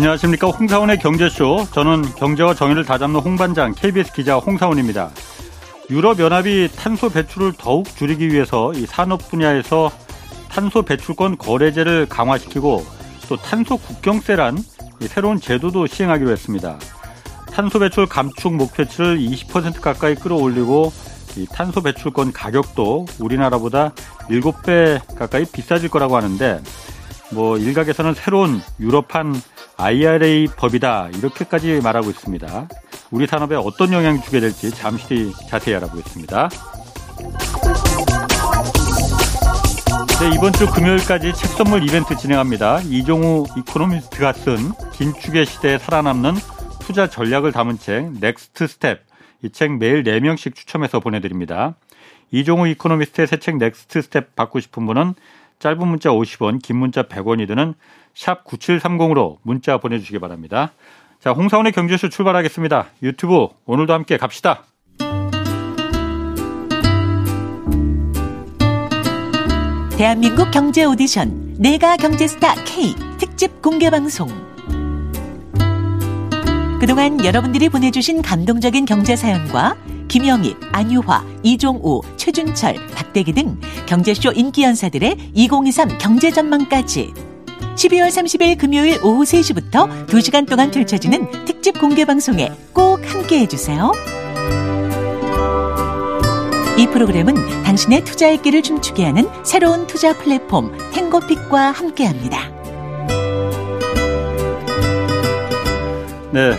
안녕하십니까 홍사원의 경제쇼 저는 경제와 정의를 다잡는 홍반장 KBS 기자 홍사원입니다. 유럽연합이 탄소 배출을 더욱 줄이기 위해서 이 산업 분야에서 탄소 배출권 거래제를 강화시키고 또 탄소 국경세란 새로운 제도도 시행하기로 했습니다. 탄소 배출 감축 목표치를 20% 가까이 끌어올리고 이 탄소 배출권 가격도 우리나라보다 7배 가까이 비싸질 거라고 하는데 뭐 일각에서는 새로운 유럽판 IRA 법이다 이렇게까지 말하고 있습니다. 우리 산업에 어떤 영향을 주게 될지 잠시 뒤 자세히 알아보겠습니다. 네, 이번 주 금요일까지 책 선물 이벤트 진행합니다. 이종우 이코노미스트가 쓴 긴축의 시대에 살아남는 투자 전략을 담은 책 Next Step 이 책 매일 4명씩 추첨해서 보내드립니다. 이종우 이코노미스트의 새 책 Next Step 받고 싶은 분은 짧은 문자 50원, 긴 문자 100원이 드는 샵 9730으로 문자 보내주시기 바랍니다. 자, 홍사원의 경제쇼 출발하겠습니다. 유튜브 오늘도 함께 갑시다. 대한민국 경제 오디션 내가 경제스타 K 특집 공개 방송. 그동안 여러분들이 보내주신 감동적인 경제 사연과 김영희, 안유화, 이종우, 최준철, 박대기 등 경제쇼 인기 연사들의 2023 경제 전망까지 12월 30일 금요일 오후 3시부터 2시간 동안 펼쳐지는 특집 공개 방송에 꼭 함께 해 주세요. 이 프로그램은 당신의 투자의 길을 춤추게 하는 새로운 투자 플랫폼 행거픽과 함께합니다. 네.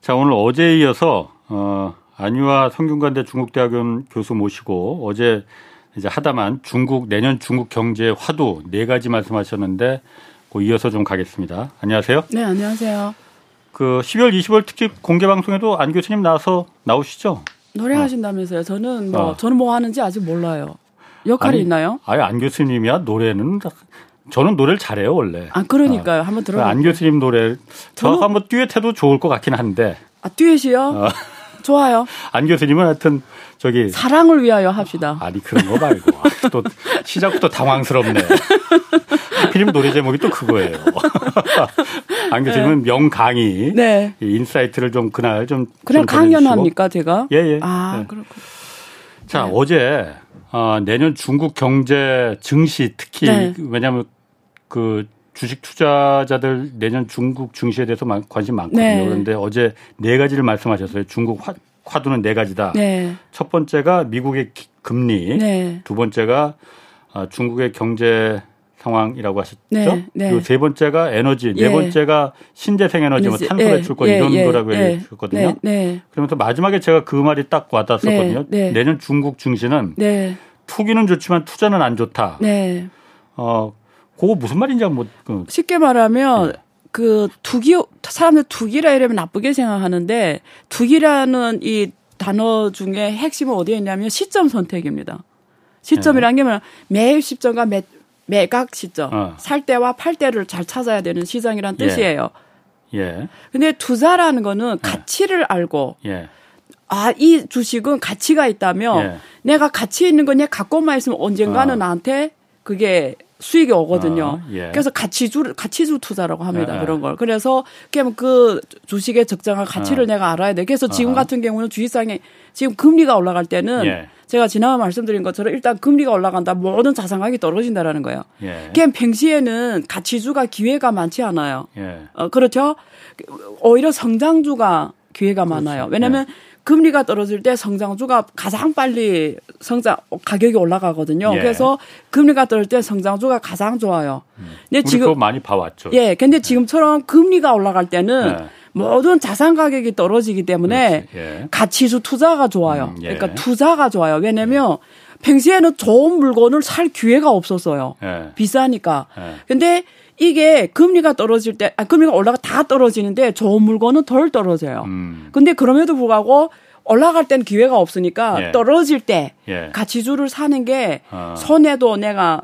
자, 오늘 어제에 이어서, 어, 안유아 성균관대 중국대학원 교수 모시고 어제 이제 하다만 중국 내년 중국 경제 화두 네 가지 말씀하셨는데 그 이어서 좀 가겠습니다. 안녕하세요. 네, 안녕하세요. 그 12월 20일 특집 공개 방송에도 안 교수님 나와서 나오시죠? 노래 어. 하신다면서요. 저는 뭐 어. 저는 뭐 하는지 아직 몰라요. 역할이 아니, 있나요? 아예 안 교수님이야 노래는 저는 노래를 잘해요 원래. 아, 그러니까요. 한번 그 들어. 안 교수님 노래 저 한번 듀엣해도 좋을 것 같긴 한데 아, 듀엣이요? 어. 좋아요. 안 교수님은 하여튼 저기 사랑을 위하여 합시다. 아니 그런 거 말고 또 시작부터 당황스럽네. 하필이면 노래 제목이 또 그거예요. 안 교수님은 명강의 네. 이 insight를 좀 그날 좀 그냥. 강연합니까, 제가? 예, 예. 아, 예. 그렇군. 자 네. 어제 어, 내년 중국 경제 증시 특히 네. 왜냐하면 그 주식 투자자들 내년 중국 증시에 대해서 많- 관심 많거든요. 네. 그런데 어제 네 가지를 말씀하셨어요. 중국 화, 화두는 네 가지다. 네. 첫 번째가 미국의 기- 금리, 네. 두 번째가 아, 중국의 경제 상황이라고 하셨죠. 네, 네. 그리고 세 번째가 에너지, 네 예. 번째가 신재생 에너지, 뭐 예, 탄소 배출권 예, 이런 예, 거라고 예, 얘기해 주셨거든요. 네. 네. 그러면서 마지막에 제가 그 말이 딱 와닿았었거든요. 네, 네. 내년 중국 증시는 네. 투기는 좋지만 투자는 안 좋다. 네. 어, 그거 무슨 말인지 한번 그, 쉽게 말하면 네. 그 투기 사람들 투기라 이러면 나쁘게 생각하는데 투기라는 이 단어 중에 핵심은 어디에 있냐면 시점 선택입니다. 시점이란 게 뭐냐 매입 시점과 매, 매각 시점, 어. 살 때와 팔 때를 잘 찾아야 되는 시장이란 예. 뜻이에요. 예, 근데 투자라는 거는 가치를 알고 예, 아, 이 주식은 가치가 있다면 예. 내가 가치 있는 거내 갖고만 있으면 언젠가는 어. 나한테 그게 수익이 오거든요. 어, 예. 그래서 가치주 가치주 투자라고 합니다. 예, 그런 걸. 그래서 그냥 그 주식의 적정한 가치를 어. 내가 알아야 돼. 그래서 지금 어. 같은 경우는 주식상에 지금 금리가 올라갈 때는 예. 제가 지난번 말씀드린 것처럼 일단 금리가 올라간다 모든 자산가격이 떨어진다라는 거예요. 예, 그냥 평시에는 가치주가 기회가 많지 않아요. 예, 어, 그렇죠. 오히려 성장주가 기회가 많아요. 왜냐하면 금리가 떨어질 때 성장주가 가장 빨리 성장 가격이 올라가거든요. 예. 그래서 금리가 떨어질 때 성장주가 가장 좋아요. 근데 우리 지금 그거 많이 봐왔죠. 예, 근데 지금처럼 금리가 올라갈 때는 예. 모든 자산 가격이 떨어지기 때문에. 예. 가치주 투자가 좋아요. 음, 예. 그러니까 투자가 좋아요. 왜냐면 평소에는 좋은 물건을 살 기회가 없었어요. 예. 비싸니까. 예. 근데 이게 금리가 떨어질 때, 아, 금리가 올라가 다 떨어지는데 좋은 물건은 덜 떨어져요. 음, 근데 그럼에도 불구하고 올라갈 땐 기회가 없으니까 예. 떨어질 때 예. 가치주를 사는 게 어. 손해도 내가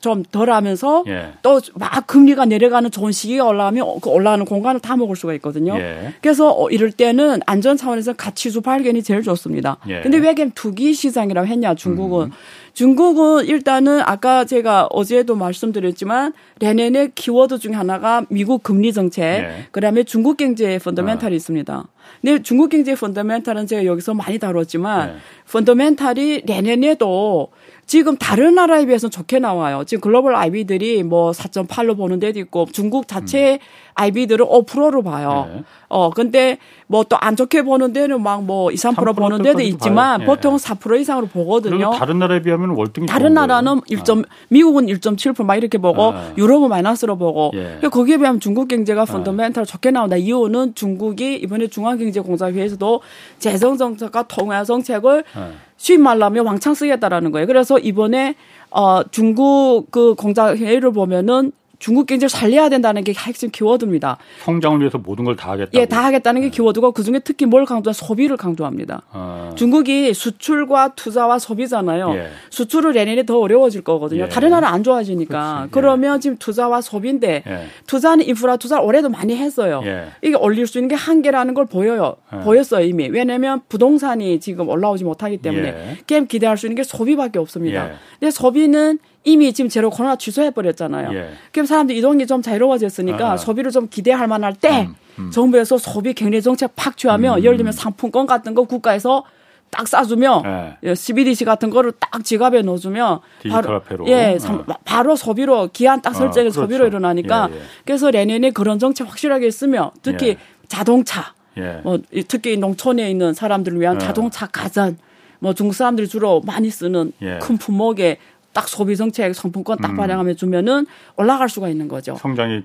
좀 덜하면서 예. 또막 금리가 내려가는 좋은 시기가 올라가면 그 올라가는 공간을 다 먹을 수가 있거든요. 예. 그래서 어, 이럴 때는 안전 차원에서 가치수 발견이 제일 좋습니다. 예. 음. 근데 왜 그냥 투기 시장이라고 했냐 중국은 중국은 일단은 아까 제가 어제도 말씀드렸지만 내년의 키워드 중에 하나가 미국 금리 정책, 예. 그다음에 중국 경제의 펀더멘탈이 있습니다. 근데 중국 경제의 펀더멘탈은 제가 여기서 많이 다뤘지만 예. 펀더멘탈이 내년에도 지금 다른 나라에 비해서는 좋게 나와요. 지금 글로벌 IB들이 뭐 4.8로 보는 데도 있고 중국 자체 IB들은 5%로 봐요. 네. 어, 근데 뭐 또 안 좋게 보는 데는 막 뭐 2, 3% 3% 보는 데도 있지만. 예. 보통 4% 이상으로 보거든요. 다른 나라에 비하면 월등히 다른 좋은 거예요. 나라는 1점 미국은 1.7%막 이렇게 보고 아. 유럽은 마이너스로 보고 예. 거기에 비하면 중국 경제가 펀더멘탈 좋게 나온다. 이유는 중국이 이번에 중앙경제공사회에서도 재정 정책과 통화 정책을 예. 수입 말라면 왕창 쓰겠다라는 거예요. 그래서 이번에 어 중국 그 공사회의를 보면은 중국 경제를 살려야 된다는 게 핵심 키워드입니다. 성장을 위해서 모든 걸 다 하겠다. 예, 다 하겠다는 게 키워드고 그 중에 특히 뭘 강조한 소비를 강조합니다. 어. 중국이 수출과 투자와 소비잖아요. 예. 수출을 내년에 더 어려워질 거거든요. 예. 다른 나라 안 좋아지니까. 그렇지. 예. 그러면 지금 투자와 소비인데 예. 투자는 인프라 투자를 올해도 많이 했어요. 예. 이게 올릴 수 있는 게 한계라는 걸 보여요. 예. 보였어요 이미. 왜냐하면 부동산이 지금 올라오지 못하기 때문에 예. 게임 기대할 수 있는 게 소비밖에 없습니다. 예. 근데 소비는 이미 지금 제로 코로나 취소해 버렸잖아요. 예. 그럼 사람들 이동이 좀 자유로워졌으니까 아. 소비를 좀 기대할 만할 때 음, 정부에서 소비 경제 정책 팍 취하면 예를 들면 상품권 같은 거 국가에서 딱 싸주면 예. 예, CBDC 같은 거를 딱 지갑에 넣어주면 디지털 화폐로. 예, 어. 삼- 바로 소비로 기한 딱 설정해 어, 서 그렇죠. 소비로 일어나니까 예, 예. 그래서 내년에 그런 정책 확실하게 쓰면 특히 예. 자동차 예. 뭐 이- 특히 농촌에 있는 사람들을 위한 예. 자동차 가전 뭐 중국 사람들이 주로 많이 쓰는 예. 큰 품목에 딱 소비 정책 상품권 딱 발행하면 주면은 올라갈 수가 있는 거죠. 성장이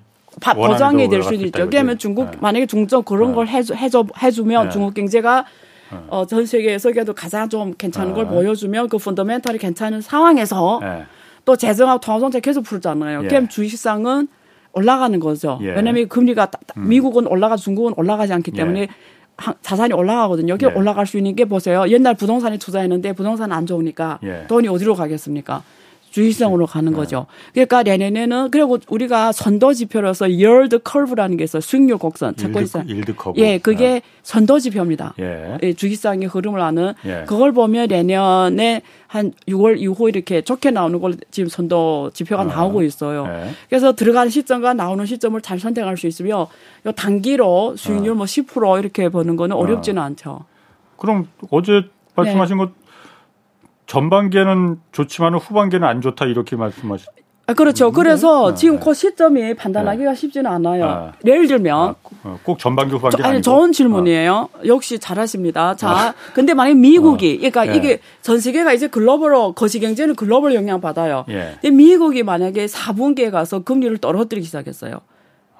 보장이 될 수도 있죠. 왜냐하면 중국 예. 만약에 중점 그런 걸 해줘, 해줘 해주면 예. 중국 경제가 어, 전 세계에서 그래도 가장 좀 괜찮은 걸 예. 보여주면 그 펀더멘탈이 괜찮은 상황에서 예. 또 재정하고 통화정책 계속 풀잖아요. 예. 그럼 주식시장은 올라가는 거죠. 예. 왜냐하면 금리가 따- 따- 미국은 올라가 중국은 올라가지 않기 때문에 예. 하- 자산이 올라가거든요. 여기 예. 올라갈 수 있는 게 보세요. 옛날 부동산에 투자했는데 부동산 안 좋으니까 예. 돈이 어디로 가겠습니까? 주식시장으로 가는 거죠. 그러니까 내년에는 그리고 우리가 선도 지표로서 yield curve라는 게 있어요. 수익률 곡선. 일드 커브. 예, 그게 선도 지표입니다. 예. 예, 주식시장의 흐름을 아는 예. 그걸 보면 내년에 한 6월 이후 이렇게 좋게 나오는 걸 지금 선도 지표가 나오고 있어요. 예. 그래서 들어가는 시점과 나오는 시점을 잘 선택할 수 있으며 요 단기로 수익률 뭐10% 이렇게 보는 거는 어렵지는 않죠. 그럼 어제 말씀하신 네. 것 전반기에는 좋지만 후반기에는 안 좋다 이렇게 말씀하시. 아, 그렇죠. 음, 그래서 네. 지금 네. 그 시점이 판단하기가 쉽지는 않아요. 아. 예를 들면 아, 어, 꼭 전반기 후반기 저- 아니 아니고. 좋은 질문이에요. 역시 잘하십니다. 자, 근데 만약 미국이 그러니까 예. 이게 전 세계가 이제 글로벌로 거시 경제는 글로벌 영향 받아요. 예. 근데 미국이 만약에 4분기에 가서 금리를 떨어뜨리기 시작했어요.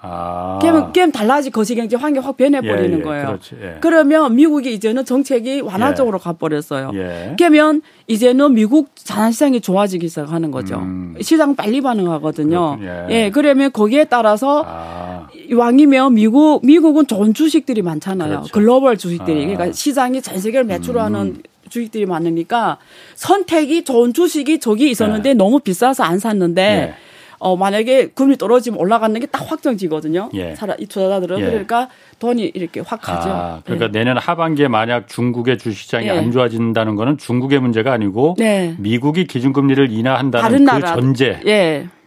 아. 그러면 게임 달라지 거시 경제 환경 확 변해 버리는 예, 예, 거예요. 그렇지, 예. 그러면 미국이 이제는 정책이 완화 예. 쪽으로 가버렸어요. 예. 그러면 이제는 미국 자산시장이 좋아지기 시작하는 거죠. 음. 시장 빨리 반응하거든요. 그렇군요. 예. 예, 그러면 거기에 따라서 아. 왕이면 미국 미국은 좋은 주식들이 많잖아요. 그렇죠. 글로벌 주식들이 아. 음. 그러니까 시장이 전 세계를 매출하는 주식들이 많으니까 선택이 좋은 주식이 저기 있었는데 너무 비싸서 안 샀는데 예. 어 만약에 금리 떨어지면 올라가는 게 딱 확정지거든요. 예. 이 투자자들은 예. 그러니까 돈이 이렇게 확 가죠. 아, 그러니까 예. 내년 하반기에 만약 중국의 주시장이 예. 안 좋아진다는 거는 중국의 문제가 아니고 네. 미국이 기준금리를 인하한다는 그 나라 전제.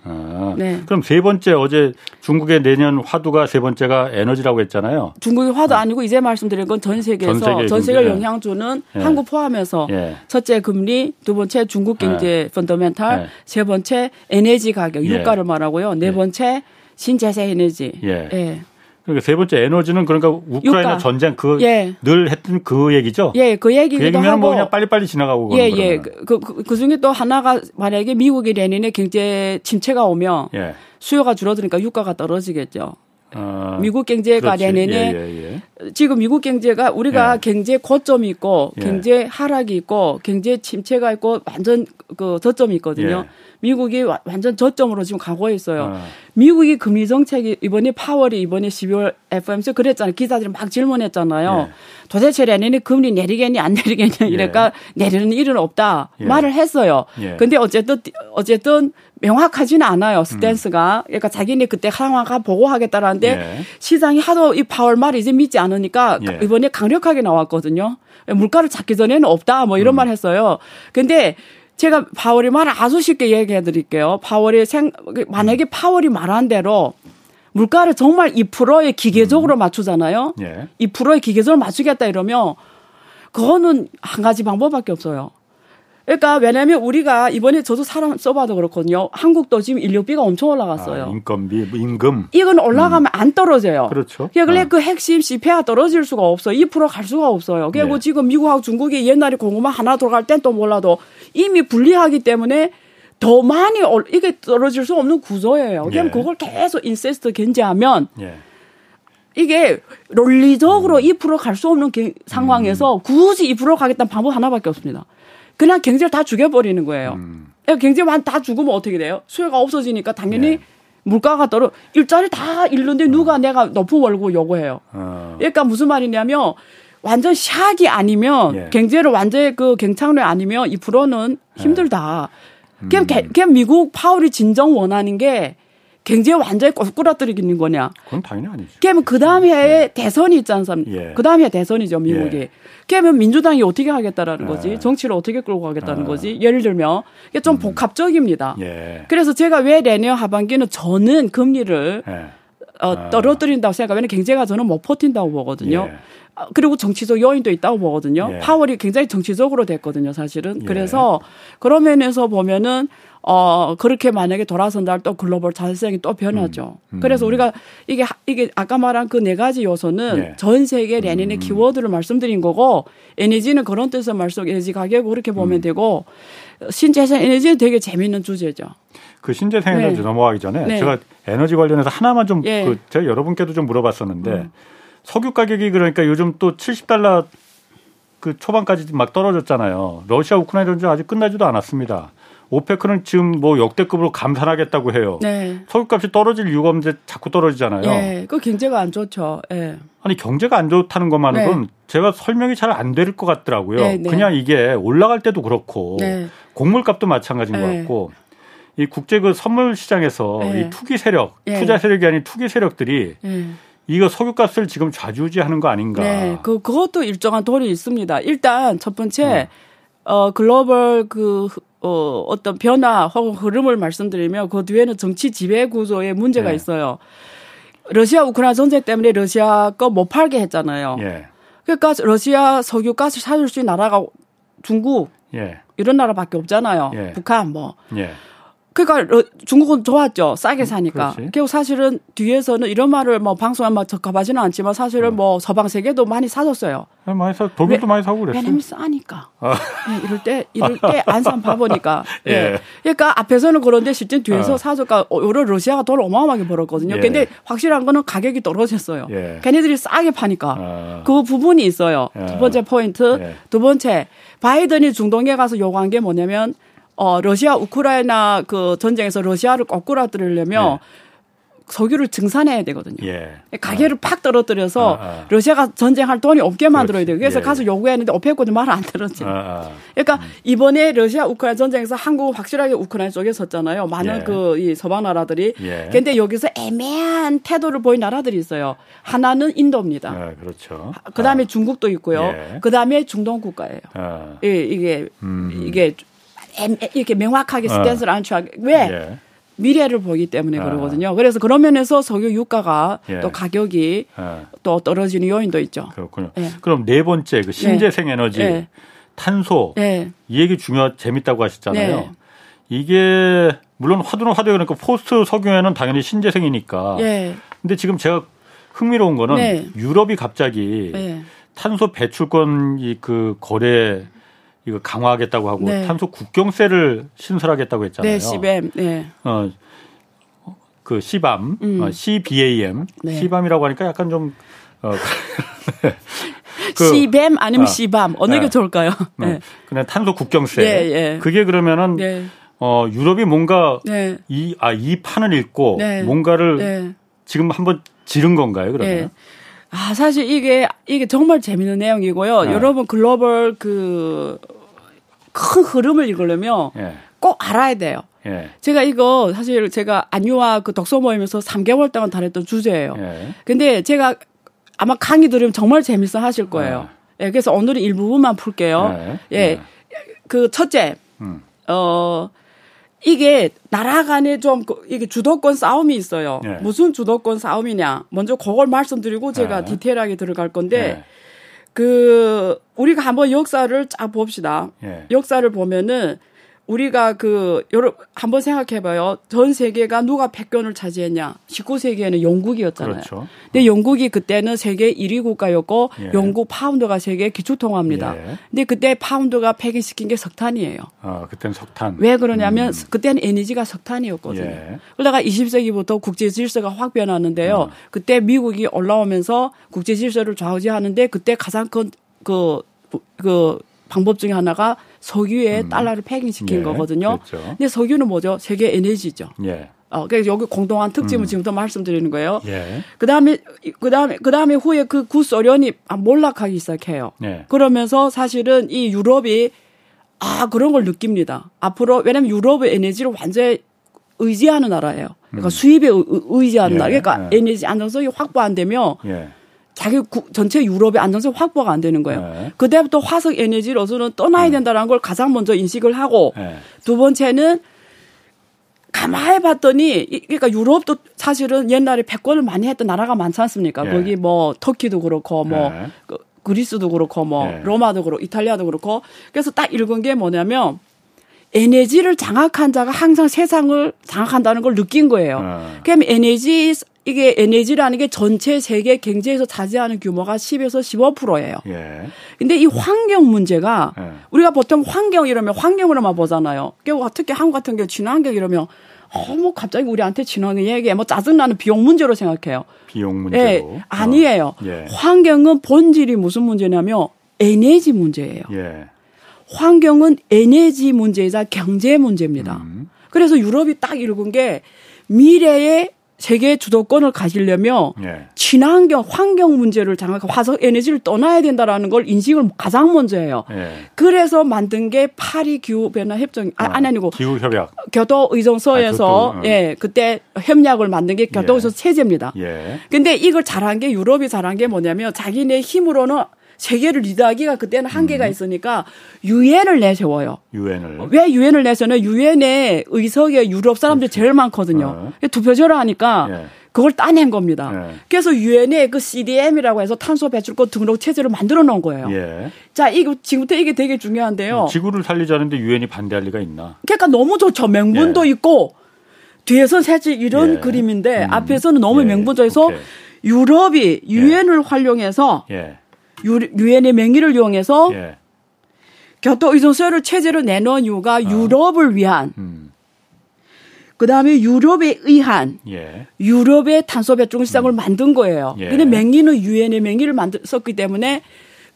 예. 아, 네. 그럼 세 번째 어제 중국의 내년 화두가 세 번째가 에너지라고 했잖아요. 중국의 화도 아니고 이제 말씀드린 건 전 세계에서 전 세계 전 세계를 예. 영향 주는 예. 한국 포함해서 예. 첫째 금리, 두 번째 중국 경제 펀더멘탈, 예. 세 번째 에너지 가격, 예. 유가를 말하고요. 네 예. 번째 신재생 에너지. 예. 예. 그러니까 세 번째 에너지는 그러니까 우크라이나 유가. 전쟁 그 예. 늘 했던 그 얘기죠. 예, 그그 얘기기도 얘기면 하고 뭐 그냥 빨리빨리 지나가고 예, 예. 거잖아요. 그, 그, 그 중에 또 하나가 만약에 미국이 내년에 경제 침체가 오면 예. 수요가 줄어드니까 유가가 떨어지겠죠. 어, 미국 경제가 그렇지. 내년에 예, 예, 예. 지금 미국 경제가 우리가 예. 경제 고점이 있고 예. 경제 하락이 있고 경제 침체가 있고 완전 그 저점이 있거든요. 예. 미국이 와- 완전 저점으로 지금 가고 있어요. 어. 미국이 금리 정책이 이번에 파월이 이번에 12월 FOMC 그랬잖아요. 기자들이 막 질문했잖아요. 예. 도대체 내년에 금리 내리겠니 안 내리겠냐 이래까 내리는 일은 없다 예. 말을 했어요. 예. 근데 어쨌든 어쨌든 명확하지는 않아요 스탠스가. 그러니까 자기네 그때 상황가 보고 하겠다라는데 예. 시장이 하도 이 파월 말을 이제 믿지 않으니까 예. 이번에 강력하게 나왔거든요. 물가를 잡기 전에는 없다 뭐 이런 말 했어요. 근데 제가 파월이 말을 아주 쉽게 얘기해 드릴게요. 파월이 생 만약에 파월이 말한 대로 물가를 정말 2%의 기계적으로 맞추잖아요. 예. 2%의 기계적으로 맞추겠다 이러면 그거는 한 가지 방법밖에 없어요. 그러니까 왜냐하면 우리가 이번에 저도 사람 써봐도 그렇거든요. 한국도 지금 인력비가 엄청 올라갔어요. 아, 인건비, 뭐 임금. 이건 올라가면 안 떨어져요. 그렇죠. 그래 어. 그 핵심 CPI가 떨어질 수가 없어요. 2%갈 수가 없어요. 그리고 네. 지금 미국하고 중국이 옛날에 공급만 하나 들어갈 땐 또 몰라도 이미 분리하기 때문에 더 많이 올- 이게 떨어질 수 없는 구조예요. 그럼 예. 그걸 계속 인세스트 견제하면 예. 이게 논리적으로 음. 2%갈 수 없는 게- 상황에서 굳이 2% 가겠다는 방법 하나밖에 없습니다. 그냥 경제를 다 죽여버리는 거예요. 음. 야, 경제만 다 죽으면 어떻게 돼요? 수요가 없어지니까 당연히 네. 물가가 떨어 일자리 다 잃는데 누가 내가 높은 월급 요구해요. 어. 그러니까 무슨 말이냐면 완전 샥이 아니면 예. 경제를 완전히 그 경착륙 아니면 2%는 힘들다. 음. 그냥, 개- 그냥 미국 파월이 진정 원하는 게 경제 완전히 꼬꾸라뜨리는 거냐. 그건 당연히 아니죠. 그러면 그 다음 해에 대선이 있지 않습니까? 예. 그 다음 해에 대선이죠, 미국이. 예. 그러면 민주당이 어떻게 하겠다라는 거지? 예. 정치를 어떻게 끌고 가겠다는 아. 거지? 예를 들면 이게 좀 복합적입니다. 예. 그래서 제가 왜 내년 하반기는 저는 금리를 예. 어, 아. 떨어뜨린다고. 왜냐면 경제가 저는 못 버틴다고 보거든요. 예. 아, 그리고 정치적 요인도 있다고 보거든요. 예. 파월이 굉장히 정치적으로 됐거든요, 사실은. 예. 그래서 그런 면에서 보면은 어 그렇게 만약에 돌아선다 또 글로벌 자율성이 또 변하죠. 음. 음. 그래서 우리가 이게 하- 이게 아까 말한 그 네 가지 요소는 예. 전 세계 레닌의 음. 키워드를 말씀드린 거고 에너지는 그런 뜻을 말씀 에너지 가격 그렇게 보면 음. 되고 신재생 에너지는 되게 재미있는 주제죠. 그 신재생 에너지 네. 넘어가기 전에 네. 제가 에너지 관련해서 하나만 좀 예. 그 제가 여러분께도 좀 물어봤었는데 음. 석유 가격이 그러니까 요즘 또 70달러 그 초반까지 막 떨어졌잖아요. 러시아 우크라이나 전쟁 아직 끝나지도 않았습니다. 오페크는 지금 뭐 역대급으로 감산하겠다고 해요. 네. 석유값이 떨어질 이유가 없는데 자꾸 떨어지잖아요. 예. 그 경제가 안 좋죠. 예. 아니 경제가 안 좋다는 것만으로는 네. 제가 설명이 잘 안 될 것 같더라고요. 네, 네. 그냥 이게 올라갈 때도 그렇고 네. 곡물값도 마찬가지인 것 네. 같고 이 국제 그 선물 시장에서 네. 이 투기 세력, 네. 투자 세력이 아닌 투기 세력들이 예. 이거 석유값을 지금 좌지우지하는 거 아닌가? 네, 그 그것도 일정한 돈이 있습니다. 일단 첫 번째 네. 어 글로벌 그 어, 어떤 변화 혹은 흐름을 말씀드리면 그 뒤에는 정치 지배 구조에 문제가 네. 있어요. 러시아 우크라이나 전쟁 때문에 러시아 거 못 팔게 했잖아요. 예, 그러니까 러시아 석유 가스 사줄 수 있는 나라가 중국 예, 이런 나라밖에 없잖아요. 예. 북한 뭐. 예. 그러니까 러- 중국은 좋았죠. 싸게 사니까. 음, 그렇지. 그리고 사실은 뒤에서는 이런 말을 뭐 방송에 막 적합하지는 않지만 사실은 음. 뭐 서방 세계도 많이 사줬어요. 많이 사, 독일도 왜- 많이 사고 그랬어요. 왜냐면 싸니까. 아. 네, 이럴 때, 이럴 때 안 산 바보니까. 예. 예. 그러니까 앞에서는 그런데 실제 뒤에서 어. 사조가 오히려 러시아가 돈을 어마어마하게 벌었거든요. 예. 근데 확실한 거는 가격이 떨어졌어요. 예. 걔네들이 싸게 파니까. 아. 그 부분이 있어요. 예. 두 번째 포인트. 예. 두 번째, 바이든이 중동에 가서 요구한 게 뭐냐면, 어, 러시아 우크라이나 그 전쟁에서 러시아를 거꾸라뜨리려면 예. 석유를 증산해야 되거든요. 예. 가격을 팍 떨어뜨려서 아, 아. 러시아가 전쟁할 돈이 없게 만들어야 돼요. 그래서 예. 가서 요구했는데 오페코는 말을 안 들었지. 아, 아. 그러니까 이번에 러시아 우크라이나 전쟁에서 한국은 확실하게 우크라이나 쪽에 섰잖아요. 많은 예. 그이 서방 나라들이. 예. 근데 여기서 애매한 태도를 보인 나라들이 있어요. 하나는 인도입니다. 아, 그렇죠. 그다음에 중국도 있고요. 예. 그다음에 중동 국가예요. 아, 예, 이게 음. 이게 애- 이렇게 명확하게 어. stance를 안 취하게 왜 예. 미래를 보기 때문에 아. 그러거든요. 그래서 그런 면에서 석유 유가가 예. 또 가격이 아, 또 떨어지는 요인도 있죠. 그렇군요. 예. 그럼 네 번째 그 신재생 에너지, 예. 탄소 예. 이 얘기 중요 재밌다고 하셨잖아요. 네. 이게 물론 화두는 화두에 그러니까 post 석유에는 당연히 신재생이니까. 예. 근데 지금 제가 흥미로운 거는 네. 유럽이 갑자기 예. 탄소 배출권 이 그 거래 이거 강화하겠다고 하고 네. 탄소 국경세를 신설하겠다고 했잖아요. 네, CBM. 네. 어, 그 시밤, 음. 어, CBAM, 네. 시밤이라고 하니까 약간 좀 어, 그- CBM 아니면 아. CBAM 어느 네. 게 좋을까요? 어, 네. 그냥 탄소 국경세. 예, 예. 그게 그러면은 네. 어, 유럽이 뭔가 네. 이, 아, 이 판을 읽고 네. 뭔가를 네. 지금 한번 지른 건가요, 그러면? 네. 아, 사실 이게, 이게 정말 재밌는 내용이고요. 네. 여러분 글로벌 그, 큰 흐름을 읽으려면 예. 꼭 알아야 돼요. 예. 제가 이거 사실 제가 안유화 그 독서 모임에서 3개월 동안 다녔던 주제예요. 예. 근데 제가 아마 강의 들으면 정말 재밌어 하실 거예요. 예, 그래서 오늘은 일부분만 풀게요. 네. 예. 네. 그 첫째, 음. 어, 이게 나라 간에 좀 그- 이게 주도권 싸움이 있어요. 네. 무슨 주도권 싸움이냐. 먼저 그걸 말씀드리고 제가 네. 디테일하게 들어갈 건데 예. 그 우리가 한번 역사를 쫙 봅시다. 예. 역사를 보면은 우리가 그 여러 한번 생각해 봐요. 전 세계가 누가 패권을 차지했냐? 19세기에는 영국이었잖아요. 그렇죠. 근데 영국이 그때는 세계 1위 국가였고 예. 영국 파운드가 세계 기초 통화입니다. 예. 근데 그때 파운드가 폐기시킨 게 석탄이에요. 어, 그땐 석탄. 왜 그러냐면 그때는 에너지가 석탄이었거든요. 음. 예. 그러다가 20세기부터 국제 질서가 확 변하는데요. 어. 그때 미국이 올라오면서 국제 질서를 좌우지하는데 그때 가장 큰그 그 방법 중에 하나가 석유에 달러를 폐기시킨 예, 거거든요. 그렇죠. 근데 석유는 뭐죠? 세계 에너지죠. 예. 어, 그래서 여기 공동한 특징을 지금부터 말씀드리는 거예요. 음. 예. 그 다음에, 그 다음에, 그 다음에 후에 그 구소련이 몰락하기 시작해요. 예. 그러면서 사실은 이 유럽이 아, 그런 걸 느낍니다. 앞으로, 왜냐면 유럽의 에너지를 완전히 의지하는 나라예요. 그러니까 수입에 의- 의지하는 음. 예, 나라. 그러니까 예. 에너지 안정성이 확보 안 되면 예. 자기 구- 전체 유럽의 안정성 확보가 안 되는 거예요. 네. 그때부터 화석 에너지로서는 떠나야 된다는 걸 가장 먼저 인식을 하고 예. 두 번째는 가만히 봤더니 이- 그러니까 유럽도 사실은 옛날에 패권을 많이 했던 나라가 많지 않습니까? 예. 거기 뭐 터키도 그렇고 뭐 예. 그 그리스도 그렇고 뭐 예. 로마도 그렇고 이탈리아도 그렇고 그래서 딱 읽은 게 뭐냐면 에너지를 장악한 자가 항상 세상을 장악한다는 걸 느낀 거예요. 어. 그럼 에너지 이게 에너지라는 게 전체 세계 경제에서 차지하는 규모가 10에서 15%예요. 예. 근데 이 환경 문제가 예. 우리가 보통 환경 이러면 환경으로만 보잖아요. 그리고 특히 한국 같은 경우 친환경 이러면 어, 뭐 갑자기 우리한테 친환경 얘기해. 뭐 짜증나는 비용 문제로 생각해요. 비용 문제로. 예, 아니에요. 어. 예. 환경은 본질이 무슨 문제냐면 에너지 문제예요. 예. 환경은 에너지 문제이자 경제 문제입니다. 음. 그래서 유럽이 딱 읽은 게 미래의 세계 주도권을 가지려면 예. 친환경, 환경 문제를 장악, 화석 에너지를 떠나야 된다라는 걸 인식을 가장 먼저 해요. 예. 그래서 만든 게 파리 기후 변화 협정 아, 어, 아니 아니고 기후 협약. 교도 의정서에서 아, 어. 예 그때 협약을 만든 게 교도 의정 체제입니다. 예. 근데 이걸 잘한 게 유럽이 잘한 게 뭐냐면 자기네 힘으로는 세계를 리드하기가 그때는 음. 한계가 있으니까 유엔을 내세워요. 유엔을. 왜 유엔을 내서는 유엔의 의석에 유럽 사람들이 제일 많거든요. 투표제로 하니까 예. 그걸 따낸 겁니다. 예. 그래서 유엔의 그 CDM이라고 해서 탄소 배출권 등록 체제를 만들어 놓은 거예요. 예. 자, 이거 지금부터 이게 되게 중요한데요. 지구를 살리자는데 유엔이 반대할 리가 있나? 그러니까 너무 좋죠. 명분도 예. 있고 뒤에서 사실 이런 예. 그림인데 음. 앞에서는 너무 예. 명분적해서 오케이. 유럽이 유엔을 활용해서 예. 유- 유엔의 명의를 이용해서 예. 교토 의존서를 체제로 내놓은 이유가 유럽을 위한 음. 그다음에 유럽에 의한 예. 유럽의 탄소 배출 시장을 만든 거예요. 예. 근데 명의는 유엔의 명의를 만들 썼기 때문에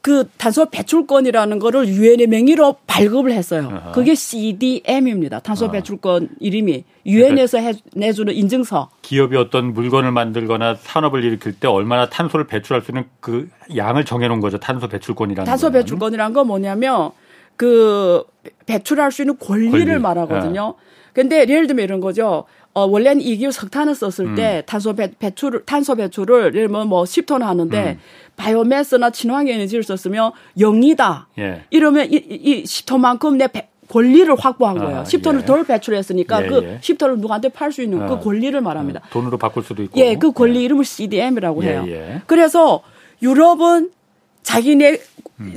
그 탄소 배출권이라는 거를 유엔의 명의로 발급을 했어요. 아하. 그게 CDM입니다. 탄소 아. 배출권 이름이 유엔에서 해- 내주는 인증서. 기업이 어떤 물건을 만들거나 산업을 일으킬 때 얼마나 탄소를 배출할 수 있는 그 양을 정해놓은 거죠. 탄소 배출권이라는 탄소 거는. 배출권이란 건 뭐냐면 그 배출할 수 있는 권리를 권리. 말하거든요. 근데 예를 들면 이런 거죠. 어, 원래는 이기후 석탄을 썼을 음. 때 탄소 배, 배출을, 탄소 배출을 예를 들면 뭐 10톤 하는데 음. 바이오매스나 친환경 에너지를 썼으면 0이다. 예. 이러면 이, 이 10톤만큼 내 배- 권리를 확보한 거예요. 아, 10톤을 예. 덜 배출했으니까 예, 그 예. 10톤을 누구한테 팔 수 있는 아. 그 권리를 말합니다. 돈으로 바꿀 수도 있고. 예, 그 권리 이름을 CDM이라고 예, 해요. 예. 그래서 유럽은 자기네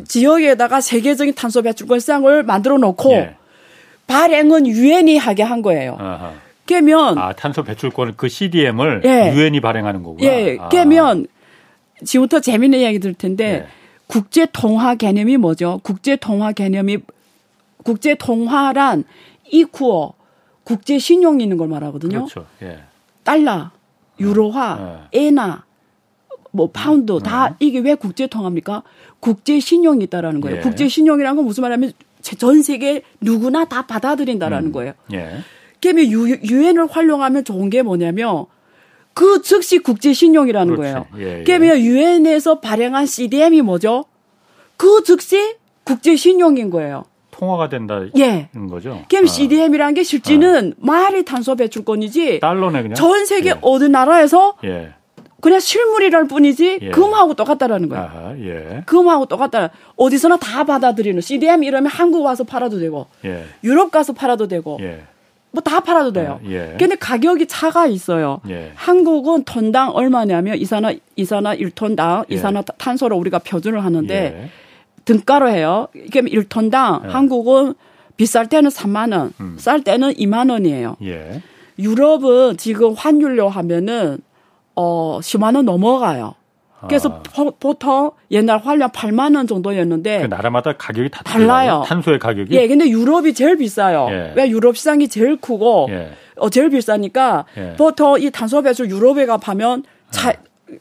지역에다가 세계적인 탄소 배출권 시장을 만들어 놓고 예. 발행은 유엔이 하게 한 거예요. 아하. 그러면 아, 탄소 배출권 그 CDM을 예. 유엔이 발행하는 거구나. 예, 아. 그러면 지금부터 재밌는 이야기 들 텐데 예. 국제 통화 개념이 뭐죠? 국제 통화 개념이 국제 통화란 equal 국제 신용이 있는 걸 말하거든요. 그렇죠. 예. 달러, 유로화, 엔화, 뭐 파운드 다 이게 왜 국제 통홥니까? 국제 신용이 있다라는 거예요. 예. 국제 신용이라는 건 무슨 말이냐면 전 세계 누구나 다 받아들인다라는 거예요. 예. 유- 유엔을 활용하면 좋은 게 뭐냐면 그 즉시 국제 신용이라는 그렇지. 거예요. 예, 예. 그러면 유엔에서 발행한 CDM이 뭐죠? 그 즉시 국제 신용인 거예요. 통화가 된다는 예. 거죠. 그럼 CDM이라는 게 실제는 말이 탄소 배출권이지 달러네 그냥. 전 세계 예. 어느 나라에서 예. 그냥 실물이랄 뿐이지 예. 금하고 똑같다라는 거예요. 아하, 예. 금하고 똑같다. 어디서나 다 받아들이는 CDM 이러면 한국 와서 팔아도 되고 예. 유럽 가서 팔아도 되고 예. 뭐 다 팔아도 돼요. 아, 예. 근데 가격이 차가 있어요. 예. 한국은 톤당 얼마냐면 이산화 이산화 1톤당 예. 이산화 탄소를 우리가 표준을 하는데 예. 등가로 해요. 이게 1톤당 예. 한국은 비쌀 때는 3만 원, 음. 쌀 때는 2만 원이에요. 예. 유럽은 지금 환율로 하면은 어 10만 원 넘어가요. 그래서 아. 보- 보통 옛날 환율 8만 원 정도였는데 그 나라마다 가격이 다 달라요. 달라요. 탄소의 가격이. 예, 근데 유럽이 제일 비싸요. 예. 왜 유럽 시장이 제일 크고 예. 어 제일 비싸니까 예. 보통 이 탄소 배출 유럽에 가면 자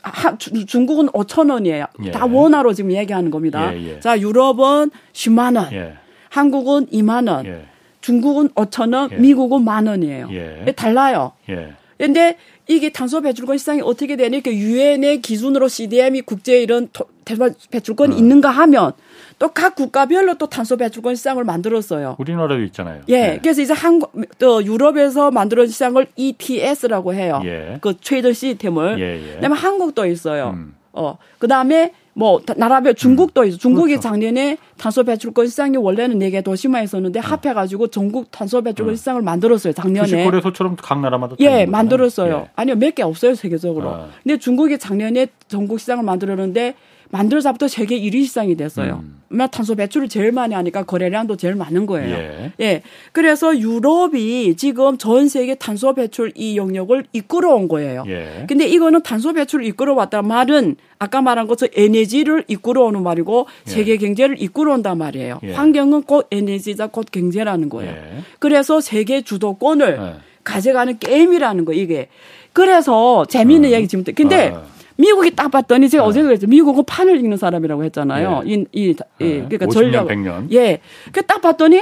한, 주- 중국은 5천 원이에요. 예. 다 원화로 지금 얘기하는 겁니다. 예, 예. 자, 유럽은 10만 원, 예. 한국은 2만 원, 예. 중국은 5천 원, 예. 미국은 만 원이에요. 예. 달라요. 예. 근데 이게 탄소 배출권 시장이 어떻게 되니? 그 유엔의 기준으로 CDM이 국제 이런 토- 탄소 배출권이 어. 있는가 하면 또 각 국가별로 또 탄소 배출권 시장을 만들었어요. 우리나라도 있잖아요. 예, 그래서 이제 한국, 또 유럽에서 만들어진 시장을 ETS라고 해요. 예. 그 트레이드 시스템을. 예, 예. 그다음에 한국도 있어요. 음. 어, 그 다음에 뭐 다- 나라별 중국도 있어. 중국이 그렇죠. 작년에 탄소 배출권 시장이 원래는 네 개 도시만 있었는데 합해 가지고 전국 탄소 배출권 음. 시장을 만들었어요. 작년에. 주식거래소처럼 각 나라마다 다 예. 만들었어요. 예. 아니요, 몇 개 없어요, 세계적으로. 아. 근데 중국이 작년에 전국 시장을 만들었는데 만들어서부터 세계 1위 시장이 됐어요. 음. 탄소 배출을 제일 많이 하니까 거래량도 제일 많은 거예요. 예. 예. 그래서 유럽이 지금 전 세계 탄소 배출 이 영역을 이끌어 온 거예요. 예. 근데 이거는 탄소 배출을 이끌어 왔다 말은 아까 말한 것처럼 에너지를 이끌어 오는 말이고 예. 세계 경제를 이끌어 온단 말이에요. 예. 환경은 곧 에너지자 곧 경제라는 거예요. 예. 그래서 세계 주도권을 예. 가져가는 게임이라는 거 이게. 그래서 재미있는 어. 얘기 지금 근데 어. 미국이 딱 봤더니 제가 어. 어제 그랬죠. 미국은 판을 읽는 사람이라고 했잖아요. 예. 이, 이, 이 예. 그러니까 50년, 전략. 100년. 예. 그 딱 봤더니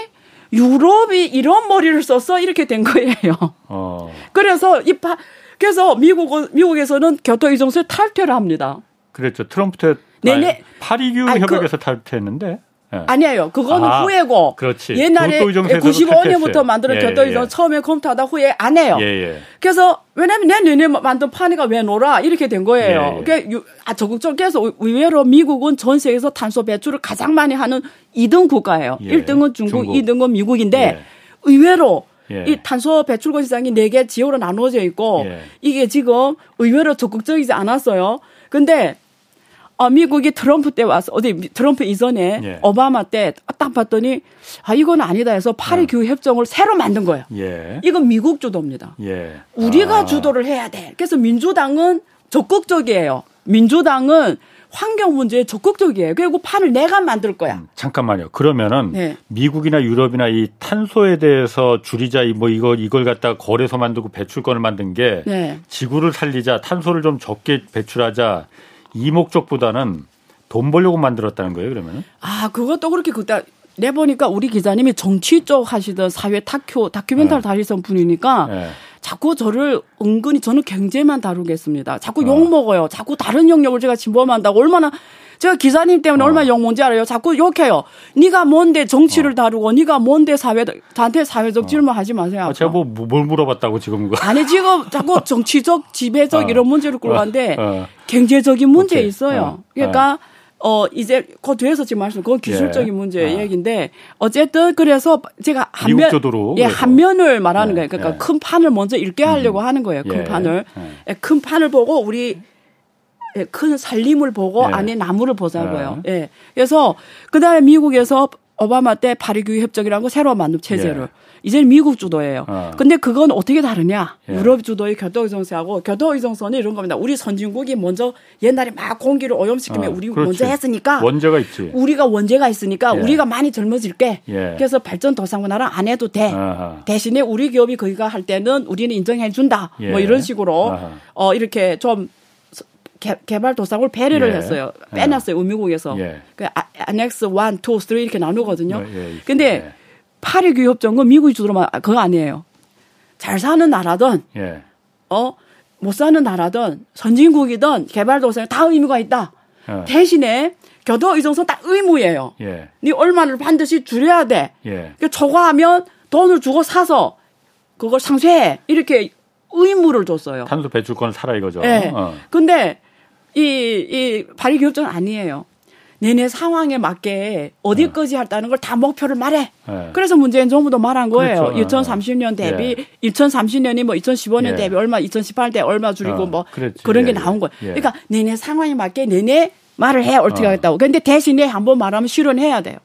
유럽이 이런 머리를 썼어 이렇게 된 거예요. 어. 그래서 이 파, 그래서 미국은 미국에서는 교토 이정수에 탈퇴를 합니다. 그랬죠. 트럼프 때 네네. 파리규 그- 협약에서 탈퇴했는데. 예. 아니에요. 그거는 아, 후회고. 그렇지. 옛날에 교토 이정세에서도 95년부터 탈퇴했어요. 만들어 예, 예. 이정 처음에 검토하다 후에 안 해요. 예, 예. 그래서 왜냐면 내 너네 만든 파니가 왜 놀아 이렇게 된 거예요. 예, 예. 유- 아 적극적에서 의외로 미국은 전 세계에서 탄소 배출을 가장 많이 하는 2등 국가예요. 예, 1등은 중국, 중국. 2등은 미국인데 예. 의외로 예. 이 탄소 배출권 시장이 네 개 지역으로 나누어져 있고 예. 이게 지금 의외로 적극적이지 않았어요. 근데 어, 미국이 트럼프 때 와서 어디 미- 트럼프 이전에 예. 오바마 때 딱 봤더니 아 이건 아니다 해서 파리 어. 교육 협정을 새로 만든 거예요. 예. 이건 미국 주도입니다. 예. 우리가 아. 주도를 해야 돼. 그래서 민주당은 적극적이에요. 민주당은 환경 문제에 적극적이에요. 그리고 판을 내가 만들 거야. 음, 잠깐만요. 그러면은 네. 미국이나 유럽이나 이 탄소에 대해서 줄이자 이뭐 이거 이걸 갖다 거래소 만들고 배출권을 만든 게 네. 지구를 살리자 탄소를 좀 적게 배출하자 이 목적보다는 돈 벌려고 만들었다는 거예요. 그러면은 아, 그것도 그렇게 그때 내보니까 우리 기자님이 정치 쪽 하시던 사회 다큐, 다큐멘터리 네. 다루던 분이니까 예. 자꾸 저를 은근히 저는 경제만 다루겠습니다. 자꾸 어. 욕 먹어요. 자꾸 다른 영역을 제가 침범한다고 얼마나 제가 기사님 때문에 어. 얼마나 욕 뭔지 알아요. 자꾸 욕해요. 네가 뭔데 정치를 다루고 네가 뭔데 사회 저한테 사회적 질문 하지 마세요. 아, 제가 뭐 뭘 물어봤다고 지금. 아니 지금 자꾸 정치적 지배적 어. 이런 문제를 끌어가는데 어. 경제적인 문제. 있어요. 어. 그러니까 어 이제 그 뒤에서 지금 말씀 그건 기술적인 예. 문제 어. 얘기인데 어쨌든 그래서 제가 한면 예 그래서. 한 면을 말하는 예, 거예요. 그러니까 예. 큰 판을 먼저 읽게 하려고 하는 거예요. 큰 예. 판을 예. 예, 큰 판을 보고 우리 예, 큰 살림을 보고 예. 안에 나무를 보자고요. 예. 그래서 그다음에 미국에서 오바마 때 파리 교육 협정이라는 거 새로 만든 체제를 예. 이제는 미국 주도예요. 어. 근데 그건 어떻게 다르냐? 예. 유럽 주도의 교토의정세하고 교토의정선이 이런 겁니다. 우리 선진국이 먼저 옛날에 막 공기를 오염시키면 어, 우리 그렇지. 먼저 했으니까 원자가 있지. 우리가 원재가 있으니까 예. 우리가 많이 젊어질게. 예. 그래서 발전 도상문화를 안 해도 돼. 아하. 대신에 우리 기업이 거기가 할 때는 우리는 인정해 준다. 예. 뭐 이런 식으로 아하. 어 이렇게 좀 개, 발 도상을 배려를 예. 했어요. 예. 빼놨어요. 의무국에서. 예. 그 아- 안엑스 1, 2, 3 이렇게 나누거든요. 예, 예, 근데 예. 파리 교육 협정은 미국이 주도로만 아, 그거 아니에요. 잘 사는 나라든 예. 어못 사는 나라든 선진국이든 개발도상에 다 의무가 있다. 예. 대신에 교도 의존성 딱 의무예요. 예. 네 얼마를 반드시 줄여야 돼. 예. 그러니까 초과하면 돈을 주고 사서 그걸 상쇄해. 이렇게 의무를 줬어요. 탄소 배출권을 사라 이거죠. 예. 어. 근데 이, 이 발의 교육자는 아니에요. 내내 상황에 맞게 어디까지 할다는 걸 다 목표를 말해. 예. 그래서 문재인 정부도 말한 거예요. 그렇죠. 2030년 대비, 예. 2030년이 뭐 2015년 예. 대비 얼마, 2018때 얼마 줄이고 어, 뭐 그랬지. 그런 게 예, 나온 거예요. 예. 그러니까 내내 상황에 맞게 내내 말을 해 어떻게 어. 하겠다고. 근데 대신에 한번 말하면 실현해야 돼요.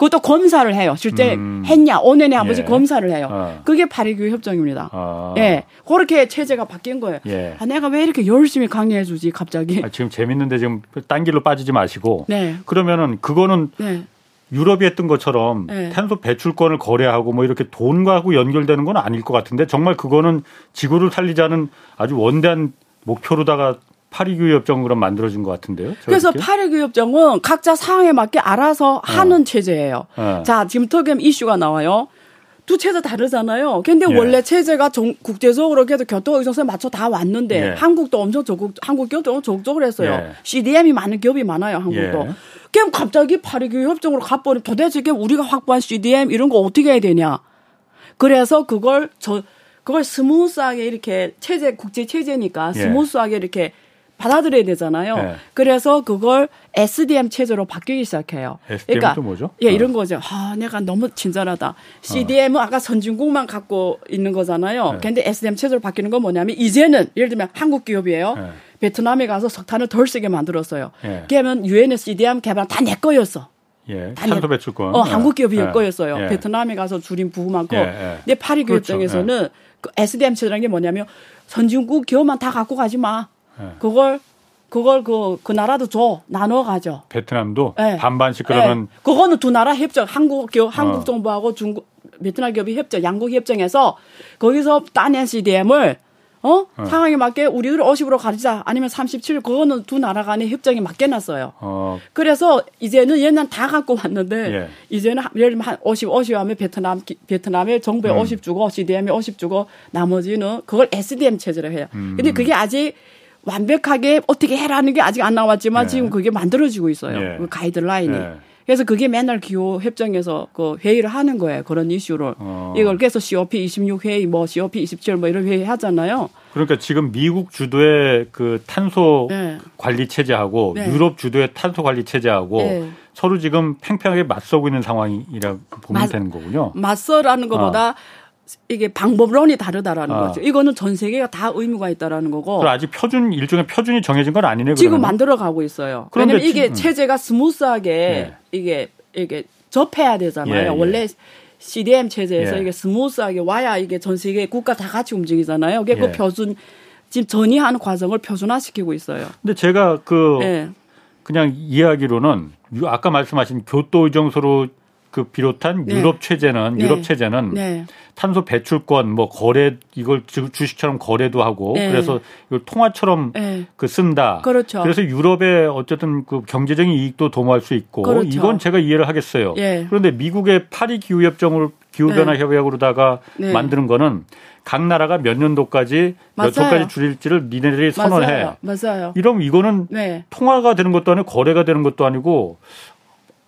그것도 검사를 해요. 실제 음. 했냐, 5년에 한 번씩 예. 검사를 해요. 어. 그게 파리교육 협정입니다. 아. 예. 그렇게 체제가 바뀐 거예요. 예. 아, 내가 왜 이렇게 열심히 강의해 주지, 갑자기. 아, 지금 재밌는데 지금 딴 길로 빠지지 마시고. 네. 그러면은 그거는 네. 유럽이 했던 것처럼 네. 탄소 배출권을 거래하고 뭐 이렇게 돈과 하고 연결되는 건 아닐 것 같은데 정말 그거는 지구를 살리자는 아주 원대한 목표로다가 파리교육 협정을 그럼 만들어진 것 같은데요. 그래서 듣기에? 파리교육정은 각자 상황에 맞게 알아서 하는 체제예요. 어. 자, 지금 턱엠 이슈가 나와요. 두 체제 다르잖아요. 근데 예. 원래 체제가 정- 국제적으로 그래도 교토 의존성에 맞춰 다 왔는데 예. 한국도 엄청 적극, 한국 기업도 적극적으로 했어요. 예. CDM이 많은 기업이 많아요, 한국도. 예. 그럼 갑자기 파리기후 협정으로 가버리 도대체 이게 우리가 확보한 CDM 이런 거 어떻게 해야 되냐. 그래서 그걸 저 그걸 스무스하게 이렇게 체제 국제 체제니까 예. 스무스하게 이렇게 받아들여야 되잖아요. 예. 그래서 그걸 SDM 체제로 바뀌기 시작해요. SDM 은 또 뭐죠? 예, 어. 이런 거죠. 아, 내가 너무 친절하다. CDM은 아까 선진국만 갖고 있는 거잖아요. 예. 근데 SDM 체제로 바뀌는 건 뭐냐면 이제는 예를 들면 한국 기업이에요. 예. 베트남에 가서 석탄을 덜 쓰게 만들었어요. 예. 그러면 유엔의 CDM 개발 다 내 거였어. 예. 탄소 배출권. 어, 예. 한국 기업이 예. 열 거였어요. 예. 베트남에 가서 줄인 부분 많고. 예, 예. 근데 파리 그렇죠. 교육정에서는 그 SDM 체제라는 게 뭐냐면 선진국 기업만 다 갖고 가지 마. 예. 그걸 그걸 그, 그 나라도 줘. 나눠 가져. 베트남도 예. 반반씩 그러면 예. 그거는 두 나라 협정, 한국 기업, 어. 한국 정부하고 중국, 베트남 기업이 협정, 양국 협정에서 거기서 따낸 CDM을 어? 상황에 맞게 우리들 50으로 가르자 아니면 37 그거는 두 나라 간의 협정에 맡겨놨어요. 어, 그래서 이제는 얘는 다 갖고 왔는데 예. 이제는 한- 예를 들면 한 50, 50 하면 베트남 기- 베트남에 정부에 음. 50 주고 CDM에 50 주고 나머지는 그걸 SDM 체제로 해요. 음. 근데 그게 아직 완벽하게 어떻게 해라는 게 아직 안 나왔지만 예. 지금 그게 만들어지고 있어요. 예. 그 가이드라인이. 예. 그래서 그게 맨날 기후 협정에서 그 회의를 하는 거예요. 그런 이슈를. 어. 이걸 그래서 COP 26 회의, 뭐 COP 27 뭐 이런 회의 하잖아요. 그러니까 지금 미국 주도의 그 탄소 네. 관리 체제하고 네. 유럽 주도의 탄소 관리 체제하고 네. 서로 지금 팽팽하게 맞서고 있는 상황이라고 보면 맞- 되는 거군요. 맞서라는 것보다 이게 방법론이 다르다라는 어. 거죠. 이거는 전 세계가 다 의무가 있다라는 거고. 아직 표준 일종의 표준이 정해진 건 아니네요. 지금 그러면. 만들어 가고 있어요. 왜냐면 이게 지금- 체제가 스무스하게 예. 이게 이게 접해야 되잖아요. 예, 예. 원래 CDM 체제에서 예. 이게 스무스하게 와야 이게 전 세계 국가 다 같이 움직이잖아요. 그게 예. 그 표준 지금 전이하는 과정을 표준화시키고 있어요. 근데 제가 그 예. 그냥 이해하기로는 유- 아까 말씀하신 교토 의정서로 그 비롯한 네. 유럽 체제는 네. 유럽 체제는 네. 탄소 배출권 뭐 거래 이걸 주- 주식처럼 거래도 하고 네. 그래서 이걸 통화처럼 네. 그 쓴다. 그렇죠. 그래서 유럽의 어쨌든 그 경제적인 이익도 도모할 수 있고 그렇죠. 이건 제가 이해를 하겠어요. 예. 그런데 미국의 파리 기후 협정을 기후 변화 협약으로다가 네. 만드는 거는 각 나라가 몇 년도까지 몇 맞아요. 도까지 줄일지를 니네들이 선언해. 맞아요. 맞아요. 이러면 이거는 네. 통화가 되는 것도 아니고 거래가 되는 것도 아니고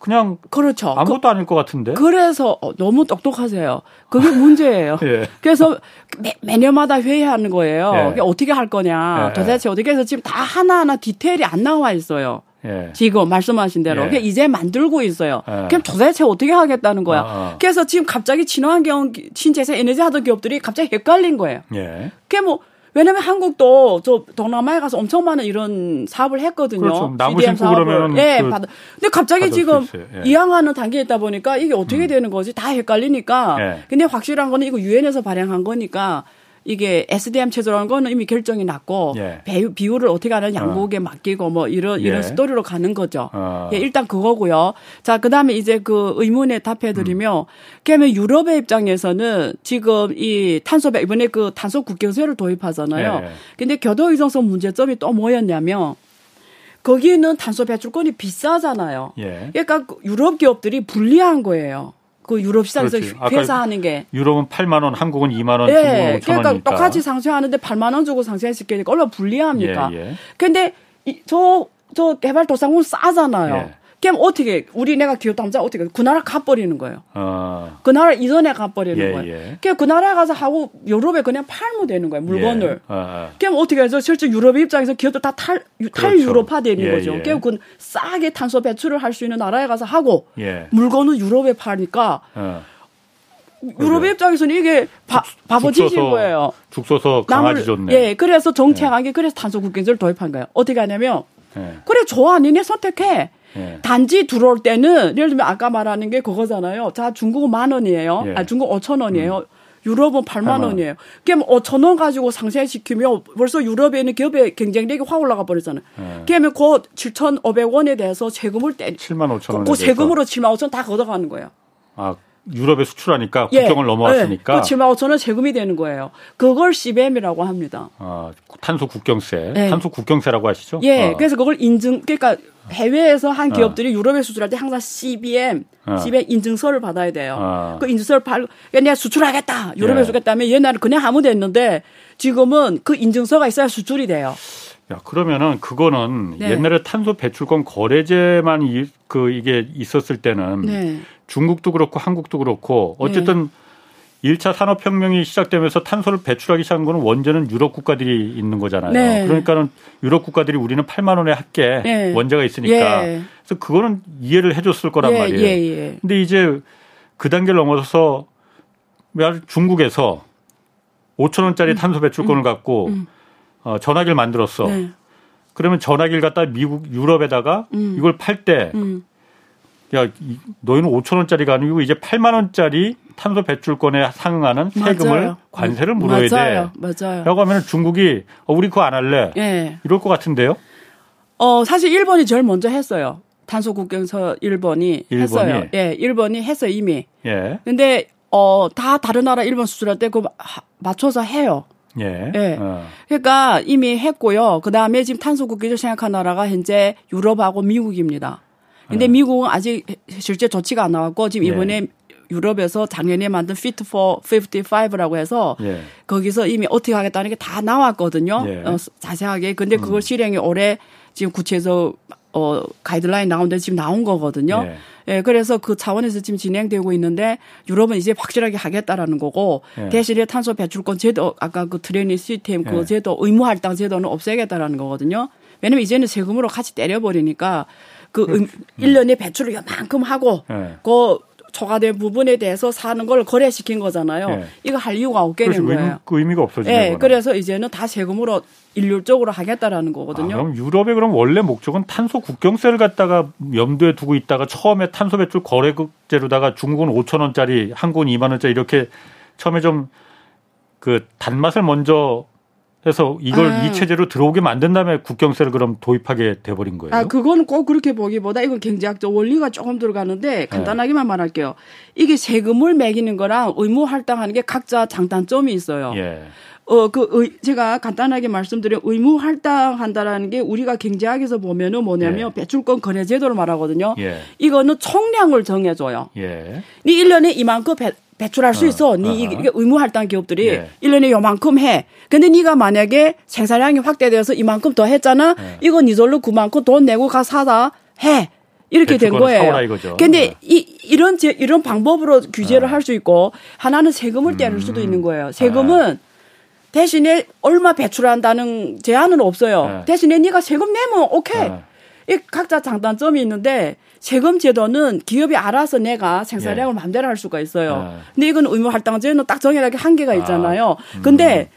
그냥 그렇죠. 아무것도 아닐 것 같은데. 그, 래서 너무 똑똑하세요. 그게 문제예요. 예. 그래서 매, 매년마다 회의하는 거예요. 예. 어떻게 할 거냐. 예. 도대체 어떻게 해서 지금 다 하나하나 디테일이 안 나와 있어요. 예. 지금 말씀하신 대로. 예. 이제 만들고 있어요. 예. 그럼 도대체 어떻게 하겠다는 거야. 아, 아. 그래서 지금 갑자기 친환경, 신재생 에너지 하던 기업들이 갑자기 헷갈린 거예요. 예. 그게 뭐, 왜냐면 한국도 저 동남아에 가서 엄청 많은 이런 사업을 했거든요. 그렇죠. 나무 심고 그러면은 예, 그 받아. 근데 갑자기 지금. 예. 이양하는 단계에 있다 보니까 이게 어떻게 되는 거지? 다 헷갈리니까. 예. 근데 확실한 거는 이거 유엔에서 발행한 거니까 이게 SDM 체제라는 거는 이미 결정이 났고 예. 배- 비율을 어떻게 하는 양국에 맡기고 뭐 이런 예. 이런 스토리로 가는 거죠. 어. 예, 일단 그거고요. 자, 그다음에 이제 그 의문에 답해 드리며 그러면 유럽의 입장에서는 지금 이 탄소 배 이번에 그 탄소 국경세를 도입하잖아요. 예. 근데 교도 의존성 문제점이 또 뭐였냐면 거기는 탄소 배출권이 비싸잖아요. 예. 그러니까 그 유럽 기업들이 불리한 거예요. 그 유럽 시장에서 회사하는 게. 유럽은 8만 원, 한국은 2만 원, 중국은 예. 5천 그러니까 원이니까. 똑같이 상쇄하는데 8만 원 주고 상쇄시키니까 얼마나 불리합니까? 예, 예. 근데 이, 저 저 개발도상국은 싸잖아요. 예. 그럼 어떻게 우리 내가 기업담자 어떻게 그 나라 가버리는 거예요. 어. 그 나라 이전에 가버리는 예, 거예요. 예. 그냥 그 나라에 가서 하고 유럽에 그냥 팔면 되는 거예요. 물건을. 예. 어, 어. 그럼 어떻게 해서 실제 유럽 입장에서 기업들 다 탈, 탈 그렇죠. 유럽화 되는 예, 거죠. 예. 그럼 그 싸게 탄소 배출을 할 수 있는 나라에 가서 하고 예. 물건은 유럽에 파니까 어. 유럽 입장에서는 이게 바, 바보짓인 거예요. 죽 써서 강아지 좋네. 예, 그래서 정책한 게 그래서 탄소 국경제를 도입한 거예요. 어떻게 하냐면 예. 그래 좋아 니네 선택해. 예. 단지 들어올 때는 예를 들면 아까 말하는 게 그거잖아요. 자 중국은 만 원이에요. 예. 아 중국 5천 원이에요. 유럽은 8만 8만 원이에요. 그럼 5천 원 가지고 상쇄시키면 벌써 유럽에 있는 기업의 경쟁력이 확 올라가 버리잖아요. 예. 그러면 그 7,500원에 대해서 세금을 떼, 7만 5천 원. 그 세금으로 7만 5천 다 걷어가는 거예요. 아, 유럽에 수출하니까 예. 국경을 넘어왔으니까 예. 그 7만 5천 원 세금이 되는 거예요. 그걸 CBM이라고 합니다. 아, 탄소 국경세, 예. 탄소 국경세라고 하시죠? 예, 어. 그래서 그걸 인증, 그러니까 해외에서 한 어. 기업들이 유럽에 수출할 때 항상 CBM, 어. CBM 인증서를 받아야 돼요. 어. 그 인증서를 야, 내가 수출하겠다. 유럽에 예. 수출하겠다면 옛날에 그냥 하면 됐는데 지금은 그 인증서가 있어야 수출이 돼요. 야, 그러면은 그거는 네. 옛날에 탄소 배출권 거래제만 이, 그 이게 있었을 때는 네. 중국도 그렇고 한국도 그렇고 어쨌든 일 1차 산업혁명이 시작되면서 탄소를 배출하기 시작한 거는 원전은 유럽 국가들이 있는 거잖아요. 네. 그러니까는 유럽 국가들이 우리는 8만 원에 할게 네. 원자가 있으니까 예. 그래서 그거는 이해를 해줬을 거란 예, 말이에요. 예, 예. 근데 이제 그 단계를 넘어서서 왜 중국에서 5천 원짜리 탄소 배출권을 갖고 어, 전화기를 만들었어. 음. 네. 그러면 전화기를 갖다 미국 유럽에다가 음. 이걸 팔때 음. 야, 이- 너희는 5천 원짜리가 아니고 이제 8만 원짜리 탄소 배출권에 상응하는 세금을 맞아요. 관세를 물어야 맞아요. 돼. 맞아요. 라고 하면 중국이 어, 우리 그거 안 할래. 예. 이럴 것 같은데요. 어, 사실 일본이 제일 먼저 했어요. 탄소 국경서 일본이, 일본이? 했어요. 예, 일본이 했어요, 이미. 예. 근데 어, 다 다른 나라 일본 수출할 때 하- 맞춰서 해요. 예. 예. 어. 그러니까 이미 했고요. 그 다음에 지금 탄소 국기를 생각한 나라가 현재 유럽하고 미국입니다. 근데 미국은 아직 실제 조치가 안 나왔고 지금 예. 이번에 유럽에서 작년에 만든 Fit for 55라고 해서 예. 거기서 이미 어떻게 하겠다는 게 다 나왔거든요. 예. 어, 자세하게. 근데 그걸 실행이 올해 지금 구체에서 어 가이드라인 나오는데 지금 나온 거거든요. 예. 예, 그래서 그 차원에서 지금 진행되고 있는데 유럽은 이제 확실하게 하겠다라는 거고 예. 대신에 탄소 배출권 제도 아까 그 트레이닝 시스템 그 예. 제도 의무 할당 제도는 없애겠다라는 거거든요. 왜냐면 이제는 세금으로 같이 때려버리니까 그 음, 1년에 배출을 요만큼 하고 예. 그 초과된 부분에 대해서 사는 걸 거래시킨 거잖아요. 예. 이거 할 이유가 없게 된 의미, 거예요. 그 의미가 없어지는 예, 거는. 그래서 이제는 다 세금으로 일률적으로 하겠다라는 아, 거거든요. 그럼 유럽의 그럼 원래 목적은 탄소 국경세를 갖다가 염두에 두고 있다가 처음에 탄소 배출 거래제로다가 중국은 5천 원짜리, 한국은 2만 원짜리 이렇게 처음에 좀 그 단맛을 먼저 해서 이걸 아. 이 체제로 들어오게 만든 다음에 국경세를 그럼 도입하게 돼버린 거예요. 아, 그거는 꼭 그렇게 보기보다 이건 경제학적 원리가 조금 들어가는데 간단하게만 말할게요. 이게 세금을 매기는 거랑 의무 할당하는 게 각자 장단점이 있어요. 예. 어, 그, 의- 제가 간단하게 말씀드린 의무 할당한다라는 게 우리가 경제학에서 보면은 뭐냐면 예. 배출권 거래 제도를 말하거든요. 예. 이거는 총량을 정해줘요. 예. 네 1년에 이만큼 배, 배출할 수 어, 있어. 네. 이게 의무 할당 기업들이 예. 1년에 요만큼 해. 근데 네가 만약에 생산량이 확대되어서 이만큼 더 했잖아. 예. 이건 이절로 그만큼 돈 내고 가 사다 해. 이렇게 된 거예요. 이거죠. 근데 예. 이 이런 제, 이런 방법으로 규제를 예. 할수 있고 하나는 세금을 수도 음. 있는 거예요. 세금은 대신에 얼마 배출한다는 제한은 없어요. 예. 대신에 네가 세금 내면 오케이. 예. 이 각자 장단점이 있는데 세금 제도는 기업이 알아서 내가 생산량을 마음대로 할 수가 있어요. 예. 근데 이건 의무 할당제는 딱 정해나게 한계가 있잖아요. 음. 근데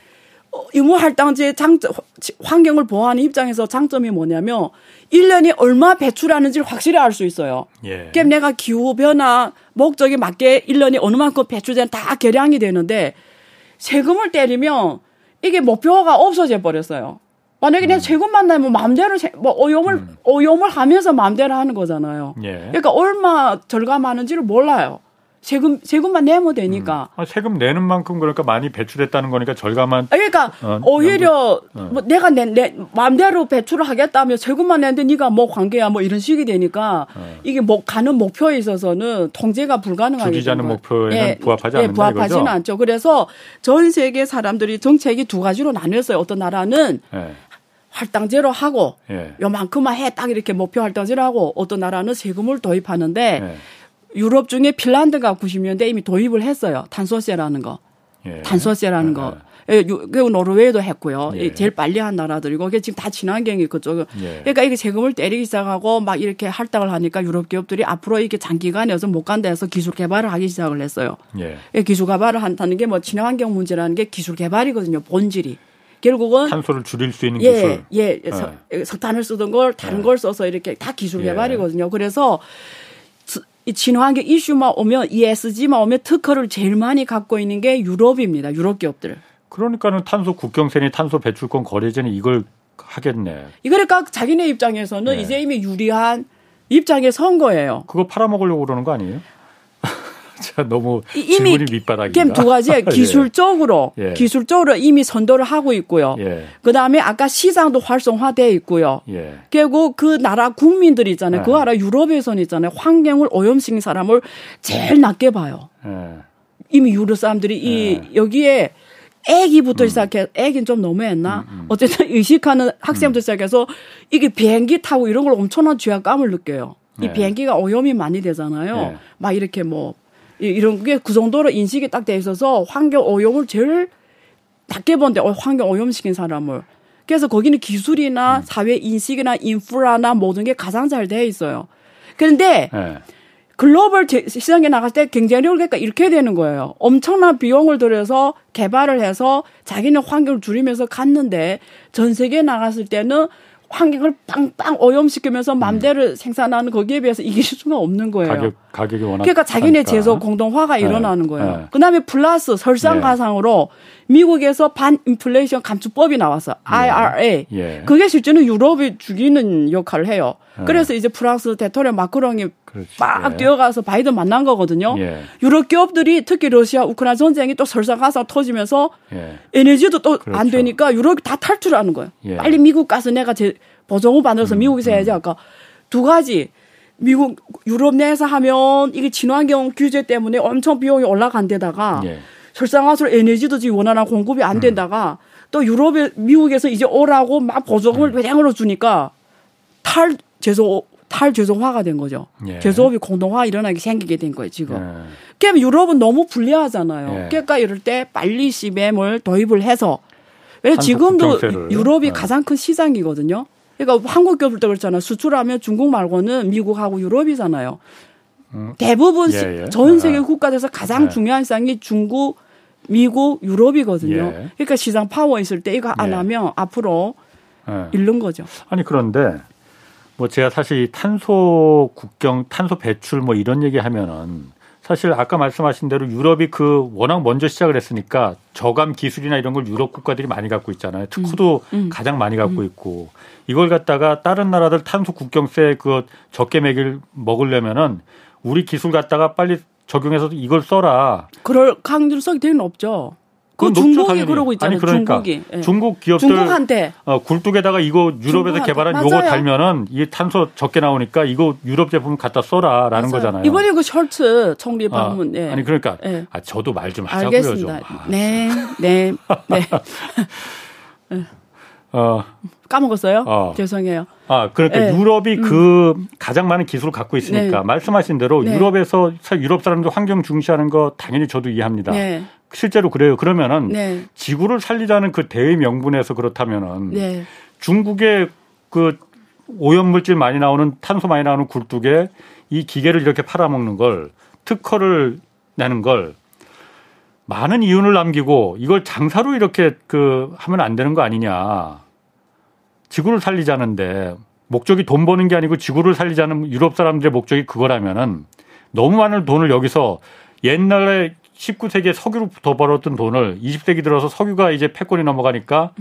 어, 의무 할당제 장점 환경을 보호하는 입장에서 장점이 뭐냐면 1년에 얼마 배출하는지를 확실히 알 수 있어요. 예. 그럼 내가 기후 변화 목적에 맞게 1년에 어느 만큼 배출된 다 계량이 되는데 세금을 때리면 이게 목표가 없어져 버렸어요. 만약에 음. 내가 세금만 내면 마음대로 세- 뭐 오염을 오염을 하면서 마음대로 하는 거잖아요. 예. 그러니까 얼마 절감하는지를 몰라요. 세금 세금만 내면 되니까. 아, 세금 내는 만큼 그러니까 많이 배출했다는 거니까 절감한 아, 그러니까 어, 오히려 어. 뭐 내가 내, 내 마음대로 배출을 하겠다면 세금만 내는데 네가 뭐 관계야 뭐 이런 식이 되니까 이게 뭐 가는 목표에 있어서는 통제가 불가능하게 거예요. 목표에는 부합하지 않는다 부합하지는 이거죠? 않죠. 그래서 전 세계 사람들이 정책이 두 가지로 나뉘었어요. 어떤 나라는 예. 할당제로 하고 예. 요만큼만 해 딱 이렇게 목표 할당제로 하고 어떤 나라는 세금을 도입하는데 예. 유럽 중에 핀란드가 90년대 이미 도입을 했어요. 탄소세라는 거. 예. 탄소세라는 예, 거. 예, 유- 그리고 노르웨이도 했고요. 예. 이 제일 빨리 한 나라들이고 그게 지금 다 친환경이 그쪽. 예. 그러니까 이게 세금을 때리기 시작하고 막 이렇게 할당을 하니까 유럽 기업들이 앞으로 이게 장기간에 여서 못 간다 해서 기술 개발을 하기 시작을 했어요. 예. 예, 기술 개발을 한다는 게 뭐 친환경 문제라는 게 기술 개발이거든요. 본질이. 결국은 탄소를 줄일 수 있는 예, 기술. 예, 석- 석탄을 쓰던 걸 다른 예. 걸 써서 이렇게 다 기술 예. 개발이거든요. 그래서 스- 이 친환경 이슈만 오면 ESG만 오면 특허를 제일 많이 갖고 있는 게 유럽입니다. 유럽 기업들. 그러니까는 탄소 국경세니 탄소 배출권 거래제니 이걸 하겠네. 이거니까 자기네 입장에서는 예. 이제 이미 유리한 입장에 선 거예요. 그거 팔아먹으려고 그러는 거 아니에요? 너무 이- 이미 질문이 밑바닥이다. 두 가지 기술적으로 예. 기술적으로 이미 선도를 하고 있고요. 예. 그다음에 아까 시장도 활성화돼 있고요. 예. 결국 그 나라 국민들 있잖아요. 네. 그 나라 유럽에서는 있잖아요. 환경을 오염시킨 사람을 제일 낮게 봐요. 예. 이미 유럽 사람들이 이 네. 여기에 애기부터 음. 시작해 애기는 좀 너무했나 어쨌든 의식하는 학생부터 시작해서 이게 비행기 타고 이런 걸 엄청난 죄악감을 느껴요. 이 네. 비행기가 오염이 많이 되잖아요. 네. 막 이렇게 뭐 이- 이런 게 그 정도로 인식이 딱 돼 있어서 환경 오염을 제일 낮게 본데 어, 환경 오염시킨 사람을 그래서 거기는 기술이나 사회 인식이나 인프라나 모든 게 가장 잘 돼 있어요. 그런데 예. 글로벌 제- 시장에 나갈 때 경쟁력을 그러니까 이렇게 되는 거예요. 엄청난 비용을 들여서 개발을 해서 자기는 환경을 줄이면서 갔는데 전 세계에 나갔을 때는 환경을 빵빵 오염시키면서 맘대로 생산하는 거기에 비해서 이길 수가 없는 거예요. 가격 가격이 워낙 그러니까 자기네 하니까. 제조 공동화가 네. 일어나는 거예요. 네. 그다음에 플러스 설상가상으로 미국에서 반인플레이션 감축법이 나왔어. IRA. 예. 그게 실제는 유럽이 죽이는 역할을 해요. 네. 그래서 이제 프랑스 대통령 마크롱이 그렇지. 막 예. 뛰어가서 바이든 만난 거거든요. 예. 유럽 기업들이 특히 러시아 우크라이나 전쟁이 또 설상가상 터지면서 예. 에너지도 또안 그렇죠. 되니까 유럽이 다 탈출하는 거예요. 예. 빨리 미국 가서 내가 제 보정을 받아서 미국에서 해야지 아까 두 가지 미국 유럽 내에서 하면 이게 친환경 규제 때문에 엄청 비용이 올라간 데다가 예. 설상가스로 에너지도 지금 원활한 공급이 안 된다가 또 유럽에 미국에서 이제 오라고 막 보조금을 배량으로 주니까 탈 제조 탈 제조화가 된 거죠. 예. 제조업이 공동화 일어나게 생기게 된 거예요 지금. 예. 그러면 유럽은 너무 불리하잖아요. 예. 그러니까 이럴 때 빨리 CBM을 도입을 해서 왜냐 지금도. 유럽이 네. 가장 큰 시장이거든요. 그러니까 한국 기업들도 그렇잖아요. 수출하면 중국 말고는 미국하고 유럽이잖아요. 대부분 시- 예, 예. 전 세계 아. 국가에서 가장 예. 중요한 시장이 중국, 미국, 유럽이거든요. 예. 그러니까 시장 파워 있을 때 이거 안 예. 하면 앞으로 예. 잃는 거죠. 아니 그런데 뭐 제가 사실 이 탄소 국경, 탄소 배출 뭐 이런 얘기 하면은 사실 아까 말씀하신 대로 유럽이 그 워낙 먼저 시작을 했으니까 저감 기술이나 이런 걸 유럽 국가들이 많이 갖고 있잖아요. 특허도 음. 가장 많이 갖고 있고 이걸 갖다가 다른 나라들 탄소 국경세 그 적게 매길 먹으려면은 우리 기술 갖다가 빨리 적용해서 이걸 써라. 그럴 가능성이 되는 없죠. 그 중국이 당연히. 그러고 있잖아요. 아니 그러니까 중국이. 예. 중국 기업들 중국한테 어, 굴뚝에다가 이거 유럽에서. 개발한 요거 맞아요. 달면은 이 탄소 적게 나오니까 이거 유럽 제품 갖다 써라라는 맞아요. 거잖아요. 이번에 그 셜츠 총리 아, 방문. 예. 아니 그러니까 예. 아, 저도 말 좀 하자고요 알겠습니다. 좀. 아, 네, 네, 네. 어, 까먹었어요? 어. 죄송해요. 아 그러니까 예. 유럽이 그 가장 많은 기술을 갖고 있으니까 네. 말씀하신 대로 네. 유럽에서 사- 유럽 사람들 환경 중시하는 거 당연히 저도 이해합니다. 네, 실제로 그래요. 그러면은 네, 지구를 살리자는 그 대의 명분에서 그렇다면은 네. 중국의 그 오염물질 많이 나오는 탄소 많이 나오는 굴뚝에 이 기계를 이렇게 팔아먹는 걸 특허를 내는 걸 많은 이윤을 남기고 이걸 장사로 이렇게 그 하면 안 되는 거 아니냐. 지구를 살리자는데 목적이 돈 버는 게 아니고 지구를 살리자는 유럽 사람들의 목적이 그거라면은 너무 많은 돈을 여기서 옛날에 19세기에 석유로 더 벌었던 돈을 20세기 들어서 석유가 이제 패권이 넘어가니까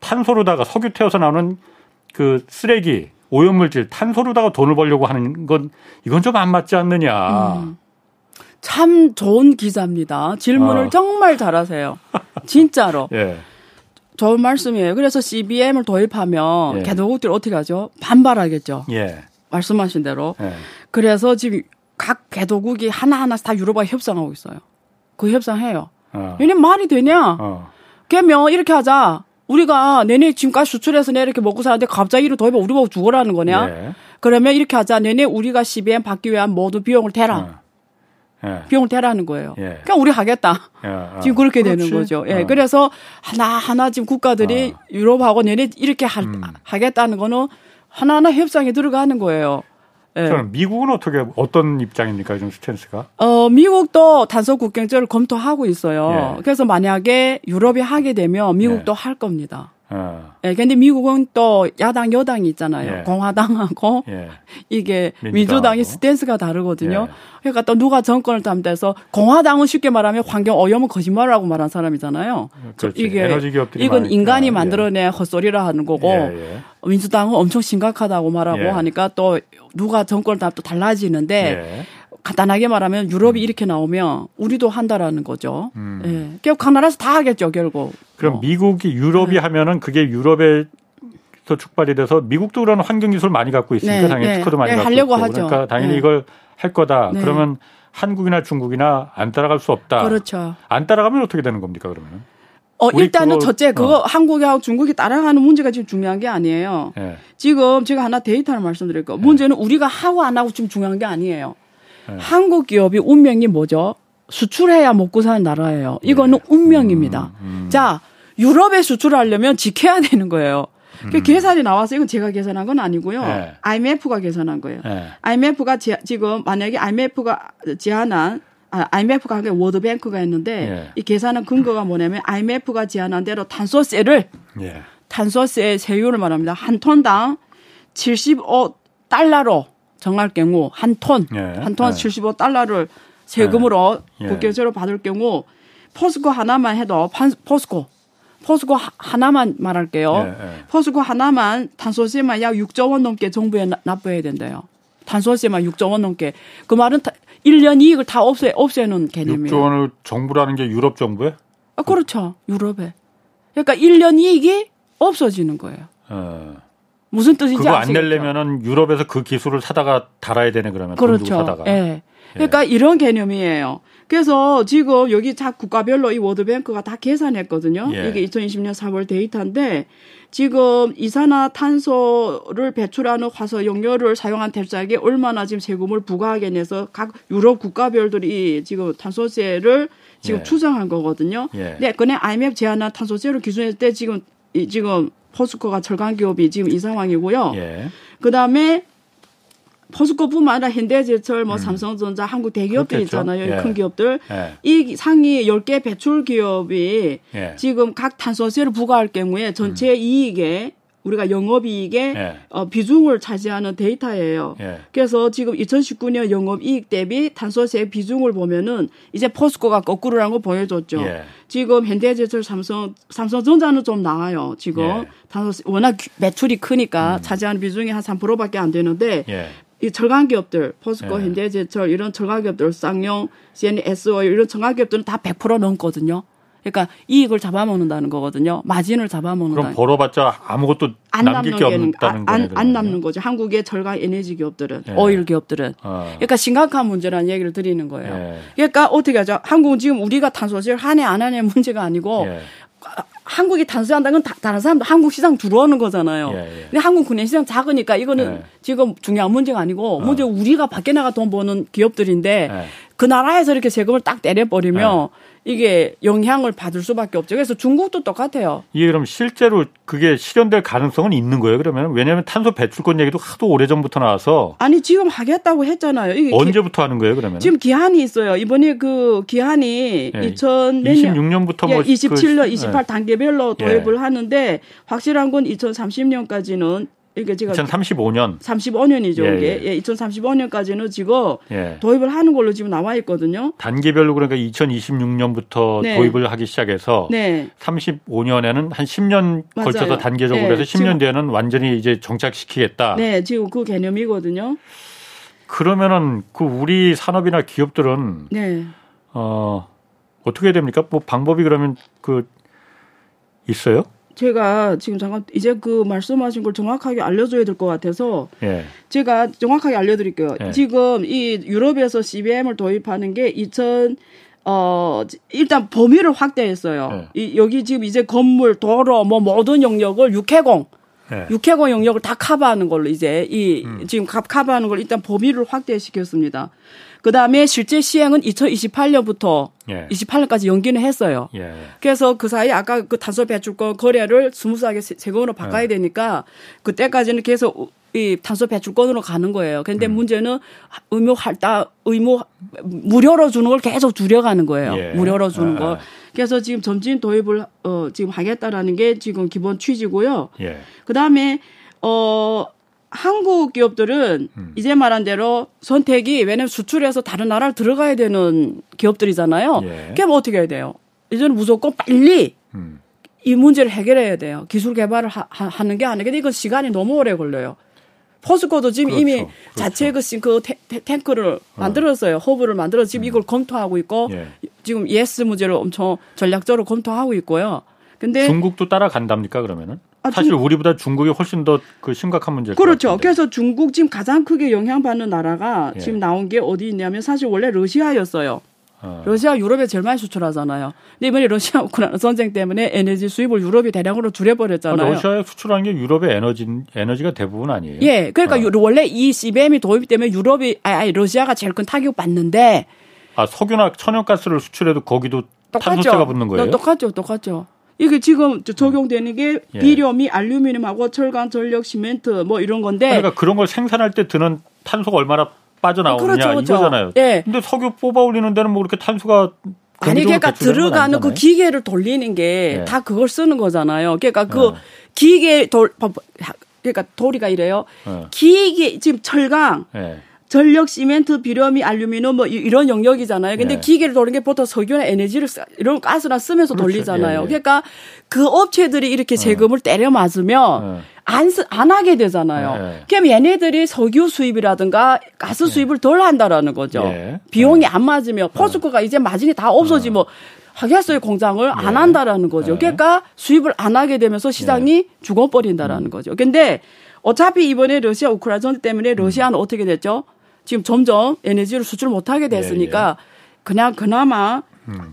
탄소로다가 석유 태워서 나오는 그 쓰레기 오염물질 탄소로다가 돈을 벌려고 하는 건 이건 좀 안 맞지 않느냐. 음. 참 좋은 기자입니다. 질문을 어. 정말 잘하세요. 진짜로. 예. 좋은 말씀이에요. 그래서 CBM을 도입하면 예. 개도국들이 어떻게 하죠? 반발하겠죠. 예. 말씀하신 대로. 예. 그래서 지금 각 개도국이 하나하나 다 유럽과 협상하고 있어요. 그 협상해요. 어. 왜냐면 말이 되냐? 어. 그러면 이렇게 하자. 우리가 내내 지금까지 수출해서 내 이렇게 먹고 사는데 갑자기 이로 도입해 우리 보고 죽어라는 거냐? 예. 그러면 이렇게 하자. 내내 우리가 CBM 받기 위한 모든 비용을 대라. 예. 비용을 대라는 거예요. 예. 그냥 우리 하겠다. 예. 아, 지금 그렇게 되는 그렇지. 거죠. 예. 어. 그래서 하나하나 지금 국가들이 어. 유럽하고 내내 이렇게 하, 음. 하겠다는 거는 하나하나 협상에 들어가는 거예요. 예. 저는 미국은 어떻게 어떤 입장입니까? 좀 스탠스가? 어, 미국도 단속 국경제를 검토하고 있어요. 예. 그래서 만약에 유럽이 하게 되면 미국도 예. 할 겁니다. 어. 예, 근데 미국은 또 야당, 여당이 있잖아요. 예. 공화당하고 예. 이게. 민주당이 스탠스가 다르거든요. 예. 그러니까 또 누가 정권을 담대해서 공화당은 쉽게 말하면 환경 오염은 거짓말이라고 말한 사람이잖아요. 그렇지. 이게 에너지 기업들이 이건 많으니까. 인간이 예. 만들어낸 헛소리라 하는 거고 예, 예. 민주당은 엄청 심각하다고 말하고 예. 하니까 또 누가 정권을 담또 달라지는데 예. 간단하게 말하면 유럽이 이렇게 나오면 우리도 한다라는 거죠. 음. 예. 결국 각 나라에서 다 하겠죠, 결국. 그럼 어. 미국이 유럽이 네. 하면은 그게 유럽에 서 축발이 돼서 미국도 그런 환경 기술 많이 갖고 있으니까 네, 당연히 네. 특허도 많이 네, 갖고 하려고 있고 하죠. 그러니까 당연히 네. 이걸 할 거다. 네. 그러면 한국이나 중국이나 안 따라갈 수 없다. 그렇죠. 안 따라가면 어떻게 되는 겁니까 그러면은? 어, 일단은 그거- 첫째 그거 어. 한국하고 중국이 따라가는 문제가 지금 중요한 게 아니에요. 예. 지금 제가 하나 데이터를 말씀드릴게요. 문제는 우리가 하고 안 하고 좀 중요한 게 아니에요. 네. 한국 기업이 운명이 뭐죠? 수출해야 먹고 사는 나라예요. 이거는 운명입니다. 음. 자, 유럽에 수출하려면 지켜야 되는 거예요. 그 음. 계산이 나와서 이건 제가 계산한 건 아니고요. 네. IMF가 계산한 거예요. 예. IMF가 지, 지금 만약에 IMF가 제안한 아, IMF가 아니라 월드뱅크가 했는데 예. 이 계산한 근거가 뭐냐면 IMF가 제안한 대로 탄소세를 예. 탄소세 세율을 말합니다. 한 톤당 75달러로 정할 경우 한 톤, 예. 한톤 예. 75달러를 세금으로 예. 국경세로 받을 경우 포스코 하나만 해도 판- 포스코 포스코 하- 하나만 말할게요. 예, 예. 포스코 하나만 탄소세만 약 6조 원 넘게 정부에 나- 납부해야 된대요. 탄소세만 6조 원 넘게. 그 말은 다 1년 이익을 다 없애 없애는 개념이에요. 6조 원을 정부라는 게 유럽 정부에? 아, 그렇죠. 유럽에. 그러니까 1년 이익이 없어지는 거예요. 어. 무슨 뜻인지 그거 안? 내려면은 유럽에서 그 기술을 사다가 달아야 되네 그러면 그렇죠. 사다가. 예. 그러니까 이런 개념이에요. 그래서 지금 여기 각 국가별로 이 워드뱅크가 다 계산했거든요. 예. 이게 2020년 4월 데이터인데 지금 이산화탄소를 배출하는 화석 연료를 사용한 탭사에게 얼마나 지금 세금을 부과하겠냐서 각 유럽 국가별들이 지금 탄소세를 지금 예. 추정한 거거든요. 예. 네, 근데 IMF 제안한 탄소세를 기준했을 때 지금 이- 지금 포스코가 철강 기업이 지금 이 상황이고요. 예. 그다음에 포스코뿐만 아니라 현대제철, 뭐 삼성전자, 한국 대기업들 음. 그렇겠죠. 있잖아요. 예. 큰 기업들. 예. 이 상위 10개 배출 기업이 예. 지금 각 탄소세를 부과할 경우에 전체 이익에 우리가 영업이익에 음. 예. 어, 비중을 차지하는 데이터예요. 예. 그래서 지금 2019년 영업이익 대비 탄소세 비중을 보면은 이제 포스코가 거꾸로라는 걸 보여줬죠. 예. 지금 현대제철, 삼성, 삼성전자는 좀 나아요. 지금 예. 탄소세 워낙 매출이 크니까 차지하는 비중이 한 3%밖에 안 되는데 예. 이 철강 기업들, 포스코, 예. 현대제철 이런 철강 기업들, 쌍용, CNSO 이런 철강 기업들은 다 100% 넘거든요. 그러니까 이익을 잡아먹는다는 거거든요. 마진을 잡아먹는다. 그럼 벌어봤자 아무것도 안 남길 게게 없다는 안, 거네. 안, 안 남는 거죠. 한국의 철강 에너지 기업들은, 예. 오일 기업들은. 어. 그러니까 심각한 문제라는 얘기를 드리는 거예요. 예. 그러니까 어떻게 하죠? 한국은 지금 우리가 탄소세를 하네 안 하네 문제가 아니고 예. 한국이 탄소한다는 건 다, 다른 사람도 한국 시장 들어오는 거잖아요. 예, 예. 근데 한국 국내 시장 작으니까 이거는 예. 지금 중요한 문제가 아니고 문제 우리가 밖에 나가 돈 버는 기업들인데 예. 그 나라에서 이렇게 세금을 딱 때려버리면 이게 영향을 받을 수밖에 없죠. 그래서 중국도 똑같아요. 이게 그럼 실제로 그게 실현될 가능성은 있는 거예요. 그러면 왜냐하면 탄소 배출권 얘기도 하도 오래 전부터 나와서 아니 지금 하겠다고 했잖아요. 이게 기- 언제부터 하는 거예요? 그러면 지금 기한이 있어요. 이번에 그 기한이 예. 2000몇 년? 26년부터 예, 뭐 27년, 그- 28 단계별로 예. 도입을 하는데 확실한 건 2030년까지는 이게 제가 2035년 35년이죠. 예, 이게 예. 예, 2035년까지는 지금 예. 도입을 하는 걸로 지금 나와 있거든요. 단계별로 그러니까 2026년부터 네. 도입을 하기 시작해서 네. 35년에는 한 10년 맞아요. 걸쳐서 단계적으로 네, 해서 지금- 10년 뒤에는 완전히 이제 정착시키겠다. 네, 지금 그 개념이거든요. 그러면은 그 우리 산업이나 기업들은 네. 어 어떻게 됩니까? 뭐 방법이 그러면 그 있어요? 제가 지금 잠깐 이제 그 말씀하신 걸 정확하게 알려줘야 될 것 같아서 예. 제가 정확하게 알려드릴게요. 네. 지금 이 유럽에서 CBM을 도입하는 게 2000, 어 일단 범위를 확대했어요. 네. 이, 여기 지금 이제 건물, 도로 뭐 모든 영역을 육해공 네. 육해공 영역을 다 커버하는 걸로 이제 이 음. 지금 가- 커버하는 걸 일단 범위를 확대시켰습니다. 그 다음에 실제 시행은 2028년부터 예. 28년까지 연기는 했어요. 예. 그래서 그 사이 아까 그 탄소 배출권 거래를 스무스하게 세- 세금으로 네. 바꿔야 되니까 그때까지는 계속 이 탄소 배출권으로 가는 거예요. 근데 음. 문제는 의무 할당 의무 무료로 주는 걸 계속 줄여가는 거예요. 예. 무료로 주는 아, 거. 아. 그래서 지금 점진 도입을 어 지금 하겠다라는 게 지금 기본 취지고요. 예. 그다음에 어 한국 기업들은 음. 이제 말한 대로 선택이 왜냐면 수출해서 다른 나라를 들어가야 되는 기업들이잖아요. 예. 그럼 어떻게 해야 돼요? 이제는 무조건 빨리 음. 이 문제를 해결해야 돼요. 기술 개발을 하, 는게 아니라 근데 이건 시간이 너무 오래 걸려요. 포스코도 지금 그렇죠. 이미 그렇죠. 자체 그, 싱- 그 태- 태- 탱크를 만들었어요. 허브를 만들어서 지금 이걸 검토하고 있고 예. 지금 예스 문제를 엄청 전략적으로 검토하고 있고요. 근데 중국도 따라간답니까 그러면은? 아, 사실 중- 우리보다 중국이 훨씬 더 그 심각한 문제일 것 그렇죠. 그래서 중국 지금 가장 크게 영향받는 나라가 예. 지금 나온 게 어디 있냐면 사실 원래 러시아였어요. 어. 러시아 유럽에 제일 많이 수출하잖아요. 근데 이번에 러시아 우크라이나 전쟁 때문에 에너지 수입을 유럽이 대량으로 아, 줄여버렸잖아요. 러시아에 수출한 게 유럽의 에너지 에너지가 대부분 아니에요? 예, 그러니까 어. 유- 원래 이 CBM이 도입 때문에 유럽이 아니, 아니 러시아가 제일 큰 타격 받는데 아 석유나 천연가스를 수출해도 거기도 똑같죠. 탄소세가 붙는 거예요? 네, 똑같죠, 똑같죠. 이게 지금 저- 적용되는 게 예. 비료미, 알루미늄하고 철강, 전력, 시멘트 뭐 이런 건데 그러니까 그런 걸 생산할 때 드는 탄소가 얼마나 빠져나오느냐 그렇죠, 그렇죠. 이거잖아요. 예. 근데 석유 뽑아 올리는 데는 뭐 그렇게 탄소가 아니 그러니까 들어가는 그. 기계를 돌리는 게 예. 다 그걸 쓰는 거잖아요. 그러니까 그 예. 기계 돌 그러니까 도리가 이래요. 예. 기계 지금 철강 예. 전력, 시멘트, 비료미, 알루미늄 뭐 이- 이런 영역이잖아요. 근데 예. 기계를 돌리는 게 보통 석유나 에너지를 쓰- 이런 가스나 쓰면서 그렇죠. 돌리잖아요. 예, 예. 그러니까 그 업체들이 이렇게 세금을 때려 맞으면 예. 안, 쓰, 안 하게 되잖아요. 예, 예. 그럼 얘네들이 석유 수입이라든가 가스 수입을 덜 한다라는 거죠. 예. 비용이 안 맞으면 포스코가 이제 마진이 다 없어지면 하겠어요 공장을 안 한다라는 거죠. 예. 그러니까 수입을 안 하게 되면서 시장이 죽어버린다라는 거죠. 근데 어차피 이번에 러시아 우크라이나 전쟁 때문에 러시아는 어떻게 됐죠? 지금 점점 에너지를 수출 못하게 됐으니까 그냥 그나마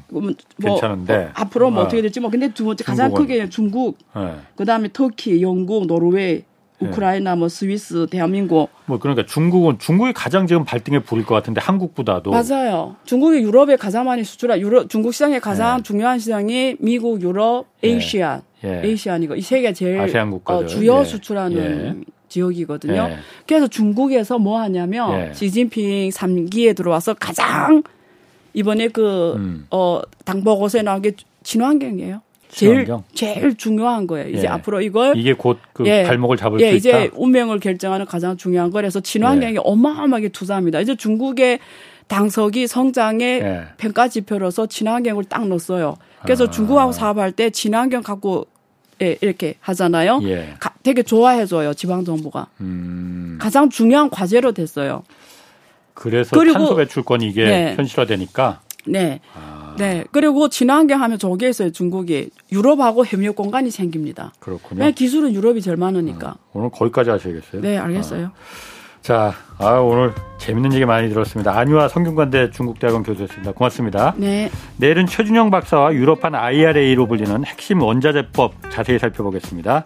뭐, 음. 괜찮은데. 뭐 앞으로 뭐 어. 어떻게 될지 뭐 근데 두 번째 가장 중국은. 크게 중국 예. 그다음에 터키, 영국, 노르웨이, 우크라이나, 뭐 스위스, 대한민국 뭐 그러니까 중국은 중국이 가장 지금 발등에 불일 것 같은데 한국보다도 맞아요. 중국이 유럽에 가장 많이 수출하 유럽 중국 시장의 가장 중요한 시장이 미국, 유럽, 예. 에이시안, 예. 에이시안이고 이세개 제일. 어, 주요 예. 수출하는 지역이거든요. 예. 그래서 중국에서 뭐 하냐면 예. 시진핑 3기에 들어와서 가장 이번에 그 음. 어, 당보고서에 나온 게 친환경이에요. 제일 친환경? 제일 중요한 거예요. 이제 예. 앞으로 이걸 이게 곧그 예. 발목을 잡을 예, 수 이제 있다. 예. 운명을 결정하는 가장 중요한 거라서 친환경이 어마어마하게 투자합니다. 이제 중국의 당석이 성장의 예. 평가 지표로서 친환경을 딱 넣었어요. 그래서 아. 중국하고 사업할 때 친환경 갖고 예, 이렇게 하잖아요. 예. 가- 되게 좋아해줘요 지방 정부가 음. 가장 중요한 과제로 됐어요. 그래서 그리고- 탄소 배출권이 이게 네. 현실화되니까 네, 아, 네. 그리고 친환경 하면 저게 있어요. 중국이 유럽하고 협력 공간이 생깁니다. 그렇군요. 왜냐 기술은 유럽이 제일 많으니까. 오늘 거기까지 하셔야겠어요. 네, 알겠어요. 자, 아, 오늘 재밌는 얘기 많이 들었습니다. 안유아 성균관대 중국대학원 교수였습니다. 고맙습니다. 네. 내일은 최준영 박사와 유럽판 IRA로 불리는 핵심 원자재법 자세히 살펴보겠습니다.